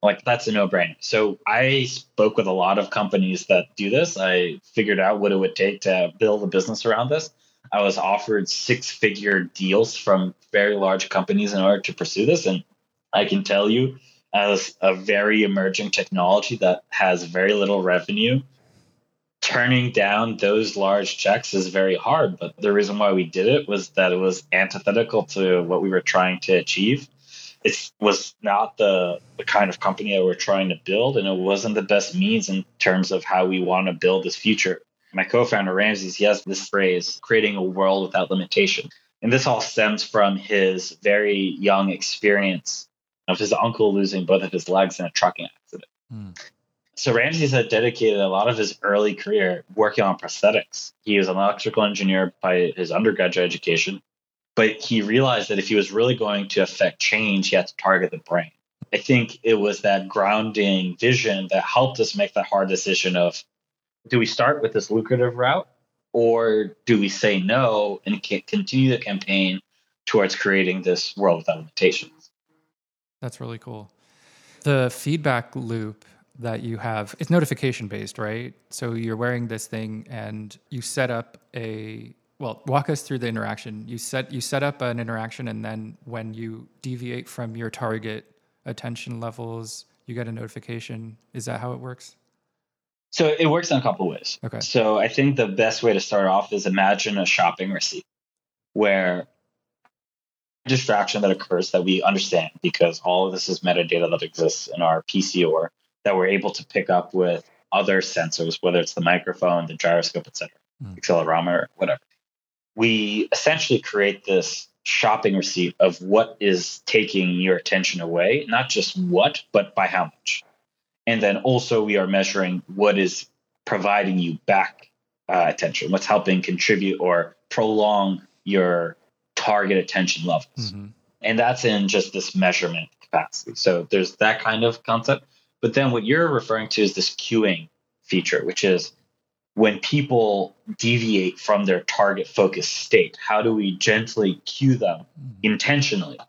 like that's a no-brainer. So i spoke with a lot of companies that do this. I figured out what it would take to build a business around this. I was offered six-figure deals from very large companies in order to pursue this and i can tell you as a very emerging technology that has very little revenue turning down those large checks is very hard. But the reason why we did it was that it was antithetical to what we were trying to achieve. It was not the, the kind of company that we're trying to build, and it wasn't the best means in terms of how we want to build this future. My co founder, Ramses, has this phrase creating a world without limitation. And this all stems from his very young experience of his uncle losing both of his legs in a trucking accident. Mm. So Ramses had dedicated a lot of his early career working on prosthetics. He was an electrical engineer by his undergraduate education, but he realized that if he was really going to affect change, he had to target the brain. I think it was that grounding vision that helped us make that hard decision of do we start with this lucrative route or do we say no and continue the campaign towards creating this world without limitations? That's really cool. The feedback loop that you have it's notification based right? So you're wearing this thing and you set up a well walk us through the interaction. You set you set up an interaction and then when you deviate from your target attention levels you get a notification. Is that how it works? So it works in a couple ways. Okay. So i think the best way to start off is imagine a shopping receipt where distraction that occurs that we understand because all of this is metadata that exists in our pc or that we're able to pick up with other sensors, whether it's the microphone, the gyroscope, etc., mm. accelerometer, whatever. We essentially create this shopping receipt of what is taking your attention away, not just what, but by how much. And then also we are measuring what is providing you back uh, attention, what's helping contribute or prolong your target attention levels. Mm-hmm. And that's in just this measurement capacity. So there's that kind of concept. But then what you're referring to is this cueing feature, which is when people deviate from their target focus state, how do we gently cue them mm-hmm. intentionally?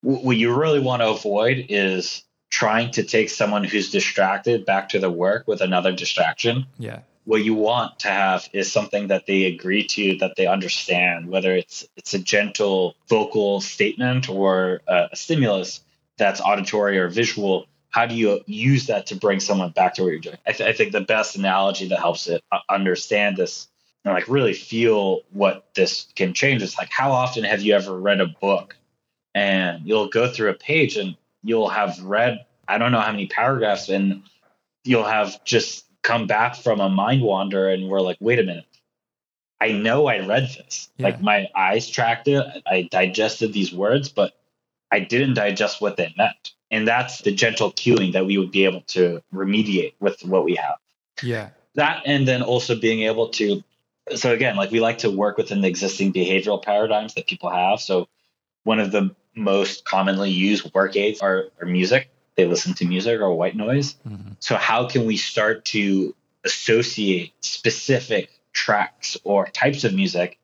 What you really want to avoid is trying to take someone who's distracted back to the work with another distraction. Yeah what you want to have is something that they agree to that they understand whether it's it's a gentle vocal statement or a, a stimulus that's auditory or visual how do you use that to bring someone back to what you're doing i, th- I think the best analogy that helps it uh, understand this and like really feel what this can change is like how often have you ever read a book and you'll go through a page and you'll have read i don't know how many paragraphs and you'll have just come back from a mind wander and we're like, wait a minute. I know I read this. Yeah. Like my eyes tracked it. I digested these words, but I didn't digest what they meant. And that's the gentle cueing that we would be able to remediate with what we have. Yeah. That and then also being able to so again, like we like to work within the existing behavioral paradigms that people have. So one of the most commonly used work aids are, are music they listen to music or white noise. Mm-hmm. So, how can we start to associate specific tracks or types of music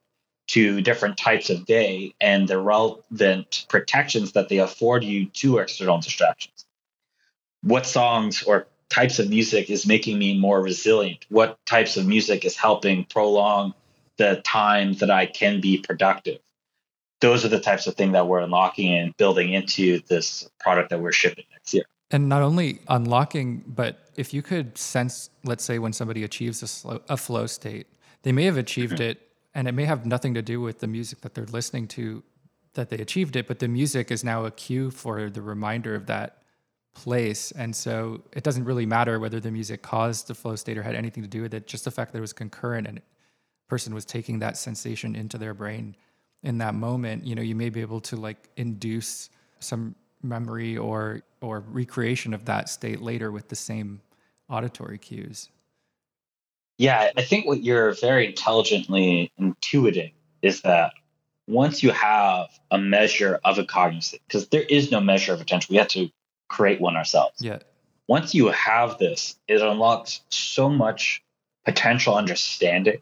to different types of day and the relevant protections that they afford you to external distractions? What songs or types of music is making me more resilient? What types of music is helping prolong the time that I can be productive? those are the types of things that we're unlocking and building into this product that we're shipping next year. And not only unlocking, but if you could sense, let's say, when somebody achieves a, slow, a flow state, they may have achieved mm-hmm. it, and it may have nothing to do with the music that they're listening to that they achieved it, but the music is now a cue for the reminder of that place. And so it doesn't really matter whether the music caused the flow state or had anything to do with it, just the fact that it was concurrent and person was taking that sensation into their brain in that moment, you know, you may be able to like induce some memory or or recreation of that state later with the same auditory cues. Yeah, I think what you're very intelligently intuiting is that once you have a measure of a cognitive because there is no measure of attention, we have to create one ourselves. Yeah. Once you have this, it unlocks so much potential understanding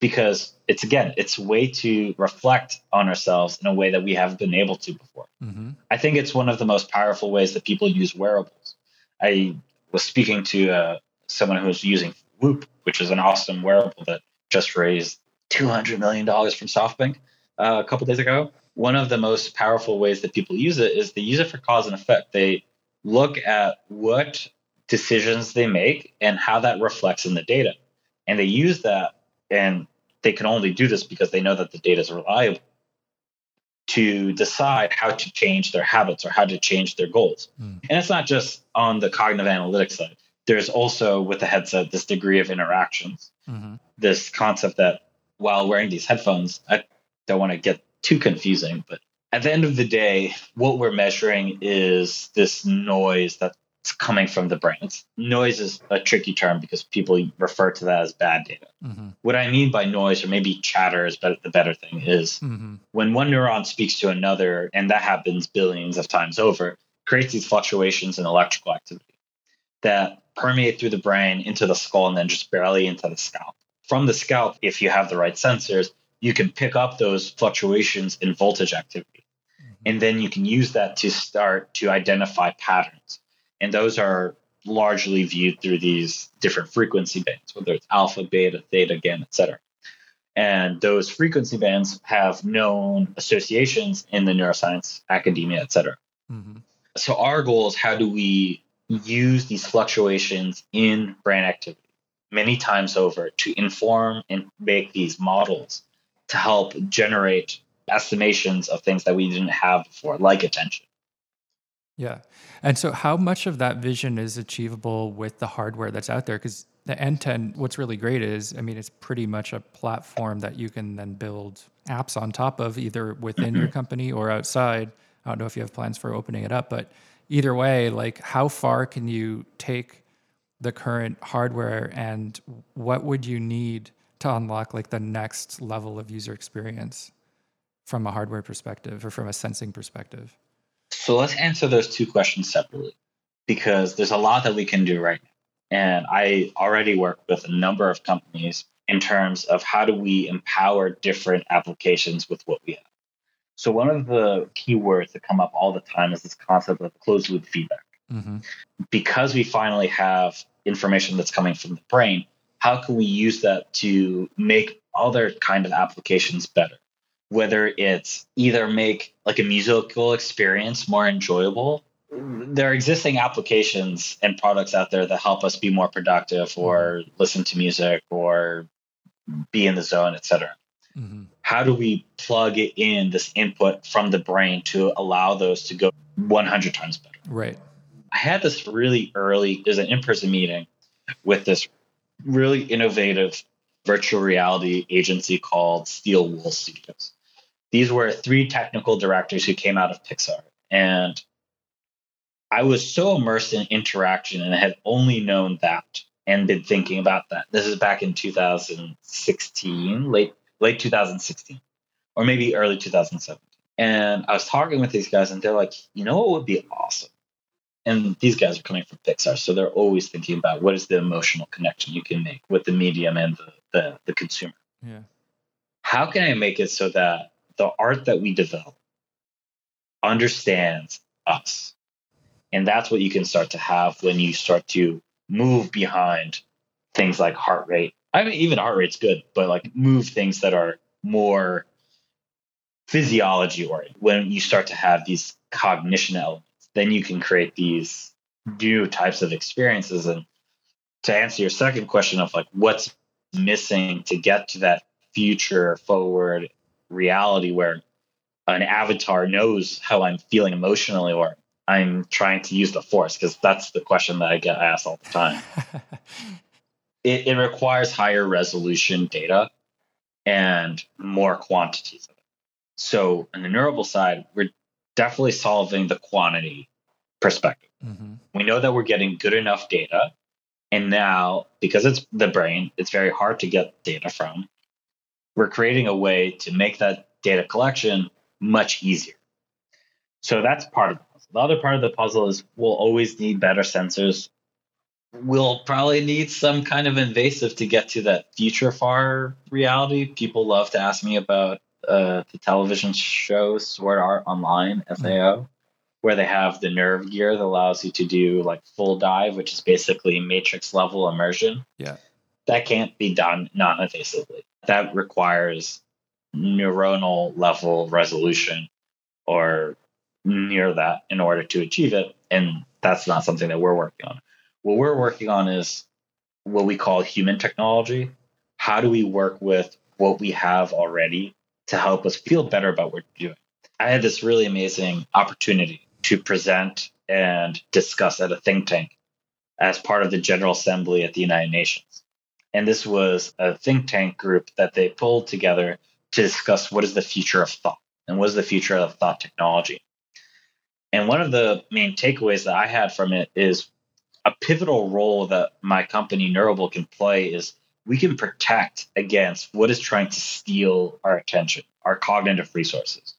because it's again it's a way to reflect on ourselves in a way that we haven't been able to before mm-hmm. i think it's one of the most powerful ways that people use wearables i was speaking to uh, someone who was using whoop which is an awesome wearable that just raised $200 million from softbank uh, a couple days ago one of the most powerful ways that people use it is they use it for cause and effect they look at what decisions they make and how that reflects in the data and they use that and they can only do this because they know that the data is reliable to decide how to change their habits or how to change their goals. Mm. And it's not just on the cognitive analytics side. There's also with the headset this degree of interactions. Mm-hmm. This concept that while wearing these headphones, I don't want to get too confusing, but at the end of the day, what we're measuring is this noise that's coming from the brain. Noise is a tricky term because people refer to that as bad data. Mm-hmm. What I mean by noise, or maybe chatter is better, the better thing, is mm-hmm. when one neuron speaks to another, and that happens billions of times over, creates these fluctuations in electrical activity that permeate through the brain into the skull and then just barely into the scalp. From the scalp, if you have the right sensors, you can pick up those fluctuations in voltage activity. Mm-hmm. And then you can use that to start to identify patterns and those are largely viewed through these different frequency bands, whether it's alpha, beta, theta, gamma, et cetera. And those frequency bands have known associations in the neuroscience, academia, et cetera. Mm-hmm. So our goal is how do we use these fluctuations in brain activity many times over to inform and make these models to help generate estimations of things that we didn't have before, like attention. Yeah. And so, how much of that vision is achievable with the hardware that's out there? Because the Enten, what's really great is, I mean, it's pretty much a platform that you can then build apps on top of, either within your mm-hmm. company or outside. I don't know if you have plans for opening it up, but either way, like, how far can you take the current hardware and what would you need to unlock like the next level of user experience from a hardware perspective or from a sensing perspective? So let's answer those two questions separately because there's a lot that we can do right now. And I already work with a number of companies in terms of how do we empower different applications with what we have. So one of the keywords that come up all the time is this concept of closed loop feedback. Mm-hmm. Because we finally have information that's coming from the brain, how can we use that to make other kind of applications better? whether it's either make like a musical experience more enjoyable there are existing applications and products out there that help us be more productive or listen to music or be in the zone etc mm-hmm. How do we plug it in this input from the brain to allow those to go 100 times better right i had this really early there's an in-person meeting with this really innovative virtual reality agency called Steel Wool Studios. These were three technical directors who came out of Pixar. And I was so immersed in interaction and had only known that and been thinking about that. This is back in 2016, late late 2016, or maybe early 2017. And I was talking with these guys, and they're like, you know what would be awesome? And these guys are coming from Pixar, so they're always thinking about what is the emotional connection you can make with the medium and the, the, the consumer. Yeah. How can I make it so that the art that we develop understands us. And that's what you can start to have when you start to move behind things like heart rate. I mean, even heart rate's good, but like move things that are more physiology oriented. When you start to have these cognition elements, then you can create these new types of experiences. And to answer your second question of like what's missing to get to that future forward reality where an avatar knows how I'm feeling emotionally or I'm trying to use the force because that's the question that I get asked all the time. it, it, requires higher resolution data and more quantities of it. So, on the neural side, we're definitely solving the quantity perspective. Mm-hmm. We know that we're getting good enough data. And now, because it's the brain, it's very hard to get data from we're creating a way to make that data collection much easier. So that's part of the puzzle. The other part of the puzzle is we'll always need better sensors. We'll probably need some kind of invasive to get to that future far reality. People love to ask me about uh, the television show Sword Art Online, SAO, mm-hmm. where they have the nerve gear that allows you to do like full dive, which is basically matrix level immersion. Yeah. That can't be done non invasively that requires neuronal level resolution or near that in order to achieve it. And that's not something that we're working on. What we're working on is what we call human technology. How do we work with what we have already to help us feel better about what we're doing? I had this really amazing opportunity to present and discuss at a think tank as part of the General Assembly at the United Nations. And this was a think tank group that they pulled together to discuss what is the future of thought and what is the future of thought technology. And one of the main takeaways that I had from it is a pivotal role that my company Neurable can play is we can protect against what is trying to steal our attention, our cognitive resources.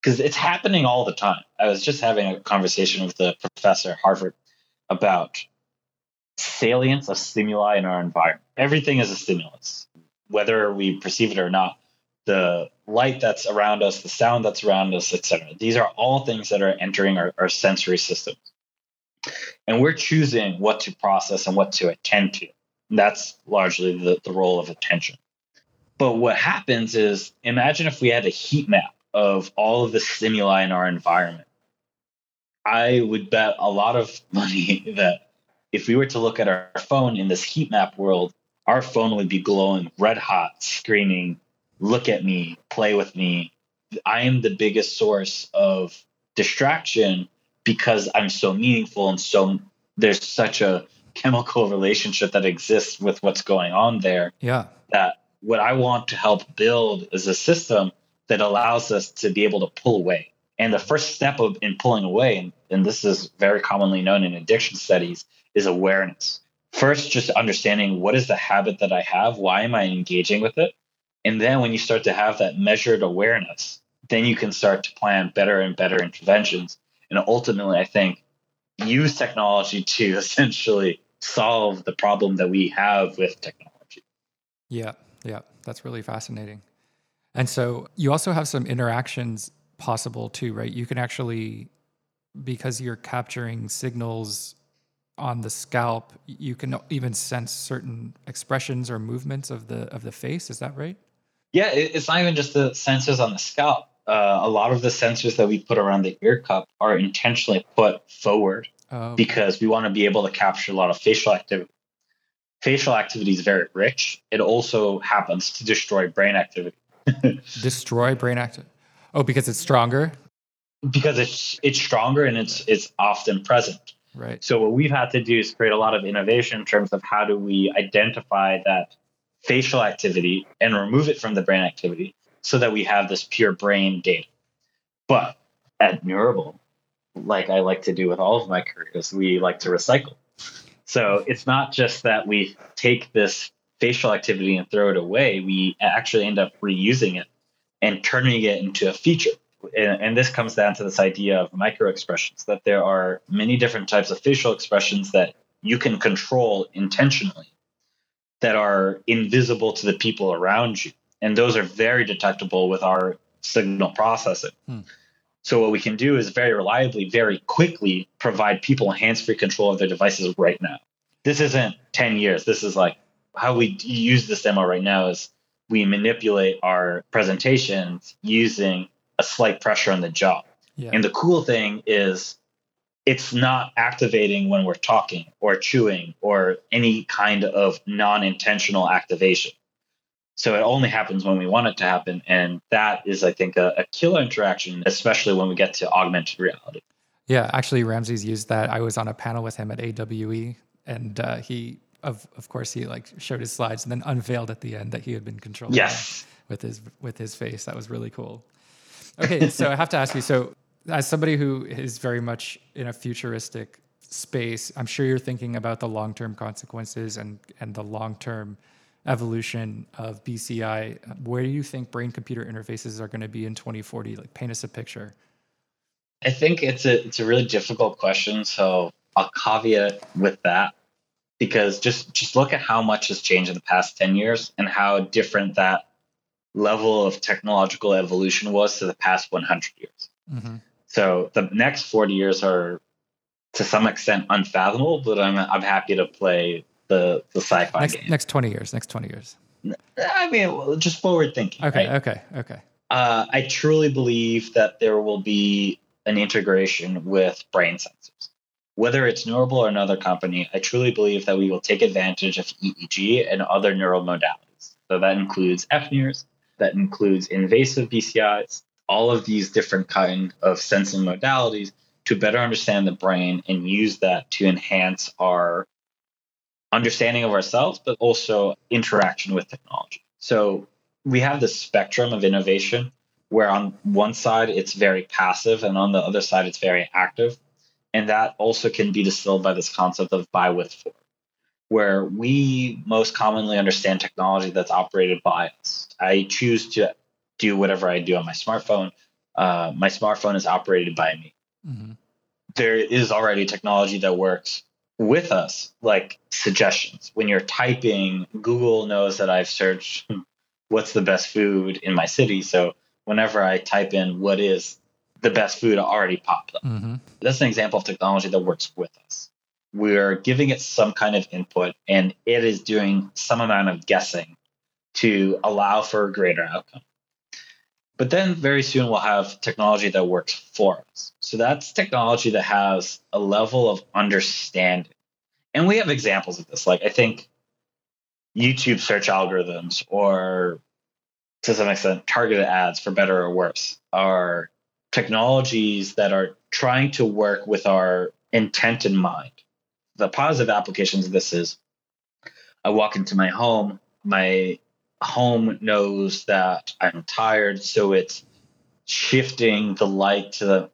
Because it's happening all the time. I was just having a conversation with a professor at Harvard about salience of stimuli in our environment. Everything is a stimulus, whether we perceive it or not. The light that's around us, the sound that's around us, etc. These are all things that are entering our, our sensory systems. And we're choosing what to process and what to attend to. That's largely the, the role of attention. But what happens is imagine if we had a heat map of all of the stimuli in our environment. I would bet a lot of money that if we were to look at our phone in this heat map world, our phone would be glowing red hot, screaming, look at me, play with me. I am the biggest source of distraction because I'm so meaningful and so there's such a chemical relationship that exists with what's going on there. Yeah. That what I want to help build is a system that allows us to be able to pull away. And the first step of in pulling away, and, and this is very commonly known in addiction studies, is awareness. First, just understanding what is the habit that I have? Why am I engaging with it? And then when you start to have that measured awareness, then you can start to plan better and better interventions. And ultimately, I think use technology to essentially solve the problem that we have with technology. Yeah, yeah, that's really fascinating. And so you also have some interactions possible too, right? You can actually, because you're capturing signals on the scalp, you can even sense certain expressions or movements of the of the face. Is that right? Yeah, it's not even just the sensors on the scalp. Uh, a lot of the sensors that we put around the ear cup are intentionally put forward oh. because we want to be able to capture a lot of facial activity. Facial activity is very rich. It also happens to destroy brain activity. destroy brain activity. Oh, because it's stronger. Because it's it's stronger and it's it's often present. Right. So what we've had to do is create a lot of innovation in terms of how do we identify that facial activity and remove it from the brain activity so that we have this pure brain data. But at Neurable, like I like to do with all of my careers, we like to recycle. So it's not just that we take this facial activity and throw it away, we actually end up reusing it and turning it into a feature. And, and this comes down to this idea of micro expressions that there are many different types of facial expressions that you can control intentionally that are invisible to the people around you. And those are very detectable with our signal processing. Hmm. So what we can do is very reliably, very quickly provide people hands-free control of their devices right now. This isn't 10 years. This is like how we use this demo right now is we manipulate our presentations using a slight pressure on the jaw. Yeah. And the cool thing is it's not activating when we're talking or chewing or any kind of non-intentional activation. So it only happens when we want it to happen. And that is, I think, a, a killer interaction, especially when we get to augmented reality. Yeah, actually, Ramses used that. I was on a panel with him at AWE, and uh, he, of of course, he like showed his slides and then unveiled at the end that he had been controlling yes. with his with his face. That was really cool. Okay, so I have to ask you. So, as somebody who is very much in a futuristic space, I'm sure you're thinking about the long term consequences and and the long term evolution of BCI, where do you think brain computer interfaces are going to be in 2040? Like paint us a picture. I think it's a it's a really difficult question, so I'll caveat with that because just just look at how much has changed in the past 10 years and how different that level of technological evolution was to the past 100 years. Mm-hmm. So the next 40 years are to some extent unfathomable, but I'm I'm happy to play the the sci-fi next, game. Next twenty years. Next twenty years. I mean, just forward thinking. Okay. Right? Okay. Okay. Uh, I truly believe that there will be an integration with brain sensors. Whether it's Neurable or another company, I truly believe that we will take advantage of EEG and other neural modalities. So that includes FNIRS, that includes invasive BCIs, all of these different kind of sensing modalities to better understand the brain and use that to enhance our understanding of ourselves, but also interaction with technology. So we have this spectrum of innovation where on one side it's very passive and on the other side it's very active. And that also can be distilled by this concept of by with for, where we most commonly understand technology that's operated by us. I choose to do whatever I do on my smartphone. Uh, my smartphone is operated by me. Mm-hmm. There is already technology that works with us, like suggestions. When you're typing, Google knows that I've searched what's the best food in my city. So whenever I type in what is the best food, it already popped up. Mm-hmm. That's an example of technology that works with us. We're giving it some kind of input and it is doing some amount of guessing to allow for a greater outcome. But then very soon we'll have technology that works for us. So that's technology that has a level of understanding. And we have examples of this. Like I think YouTube search algorithms or to some extent targeted ads for better or worse are technologies that are trying to work with our intent in mind. The positive applications of this is I walk into my home, my home knows that I'm tired, so it's shifting the light to the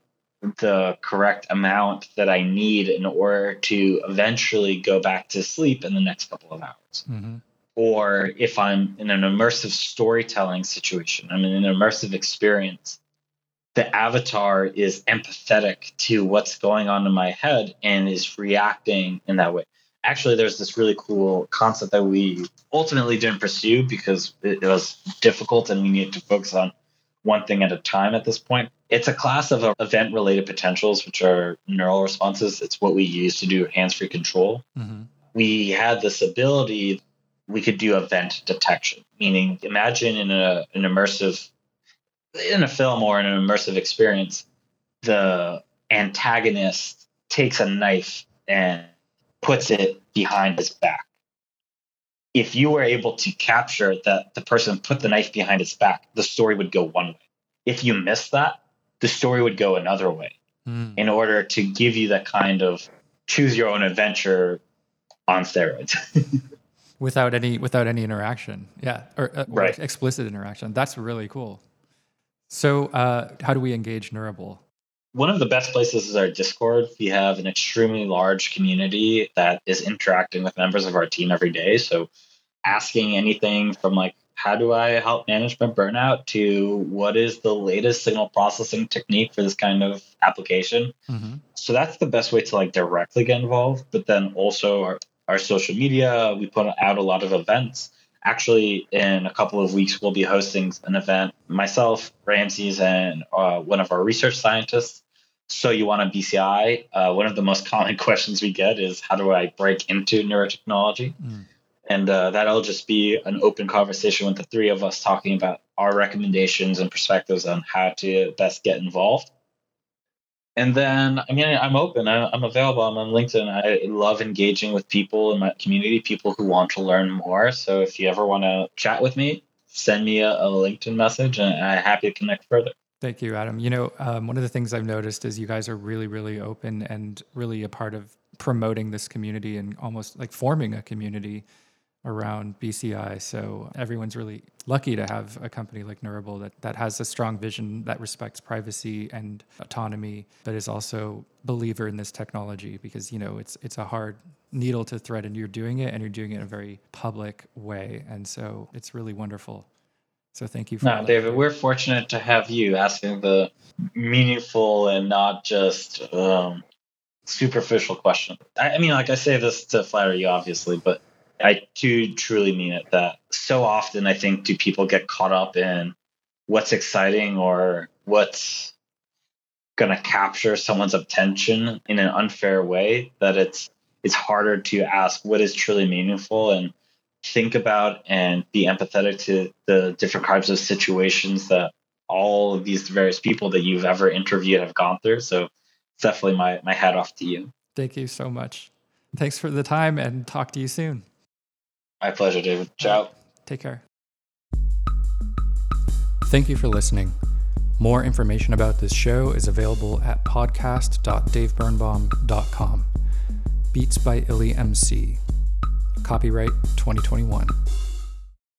the correct amount that I need in order to eventually go back to sleep in the next couple of hours. Mm-hmm. Or if I'm in an immersive storytelling situation, I'm in an immersive experience, the avatar is empathetic to what's going on in my head and is reacting in that way. Actually, there's this really cool concept that we ultimately didn't pursue because it was difficult and we needed to focus on one thing at a time at this point. It's a class of event related potentials, which are neural responses. It's what we use to do hands free control. Mm-hmm. We had this ability, we could do event detection, meaning imagine in a, an immersive in a film or in an immersive experience, the antagonist takes a knife and puts it behind his back. If you were able to capture that the person put the knife behind his back, the story would go one way. If you miss that, the story would go another way mm. in order to give you that kind of choose your own adventure on steroids. without any without any interaction. Yeah, or, uh, right. explicit interaction. That's really cool. So, uh, how do we engage Neurable? One of the best places is our Discord. We have an extremely large community that is interacting with members of our team every day. So, asking anything from like, how do I help manage my burnout to what is the latest signal processing technique for this kind of application. Mm-hmm. So, that's the best way to like directly get involved. But then also, our, our social media, we put out a lot of events actually in a couple of weeks we'll be hosting an event myself ramses and uh, one of our research scientists. So you want a bci uh, one of the most common questions we get is how do i break into neurotechnology? Mm. and uh, that'll just be an open conversation with the three of us talking about our recommendations and perspectives on how to best get involved and then I mean I'm open. I, am available. I'm on LinkedIn. I love engaging with people in my community, people who want to learn more. So if you ever want to chat with me, send me a, a LinkedIn message, and I'm happy to connect further. Thank you, Adam. You know, um, one of the things I've noticed is you guys are really, really open and really a part of promoting this community and almost like forming a community around BCI. So everyone's really lucky to have a company like Neurable that, that has a strong vision that respects privacy and autonomy, but is also believer in this technology because you know it's it's a hard needle to thread and you're doing it and you're doing it in a very public way. And so it's really wonderful. So thank you for No, David, we're fortunate to have you asking the meaningful and not just um, superficial question. I, I mean, like I say this to flatter you, obviously, but I do truly mean it that so often I think do people get caught up in what's exciting or what's going to capture someone's attention in an unfair way that it's it's harder to ask what is truly meaningful and think about and be empathetic to the different kinds of situations that all of these various people that you've ever interviewed have gone through. So it's definitely my my hat off to you. Thank you so much. Thanks for the time and talk to you soon my pleasure, David. Ciao. Take care. Thank you for listening. More information about this show is available at podcast.davebirnbaum.com. Beats by Illy MC. Copyright 2021.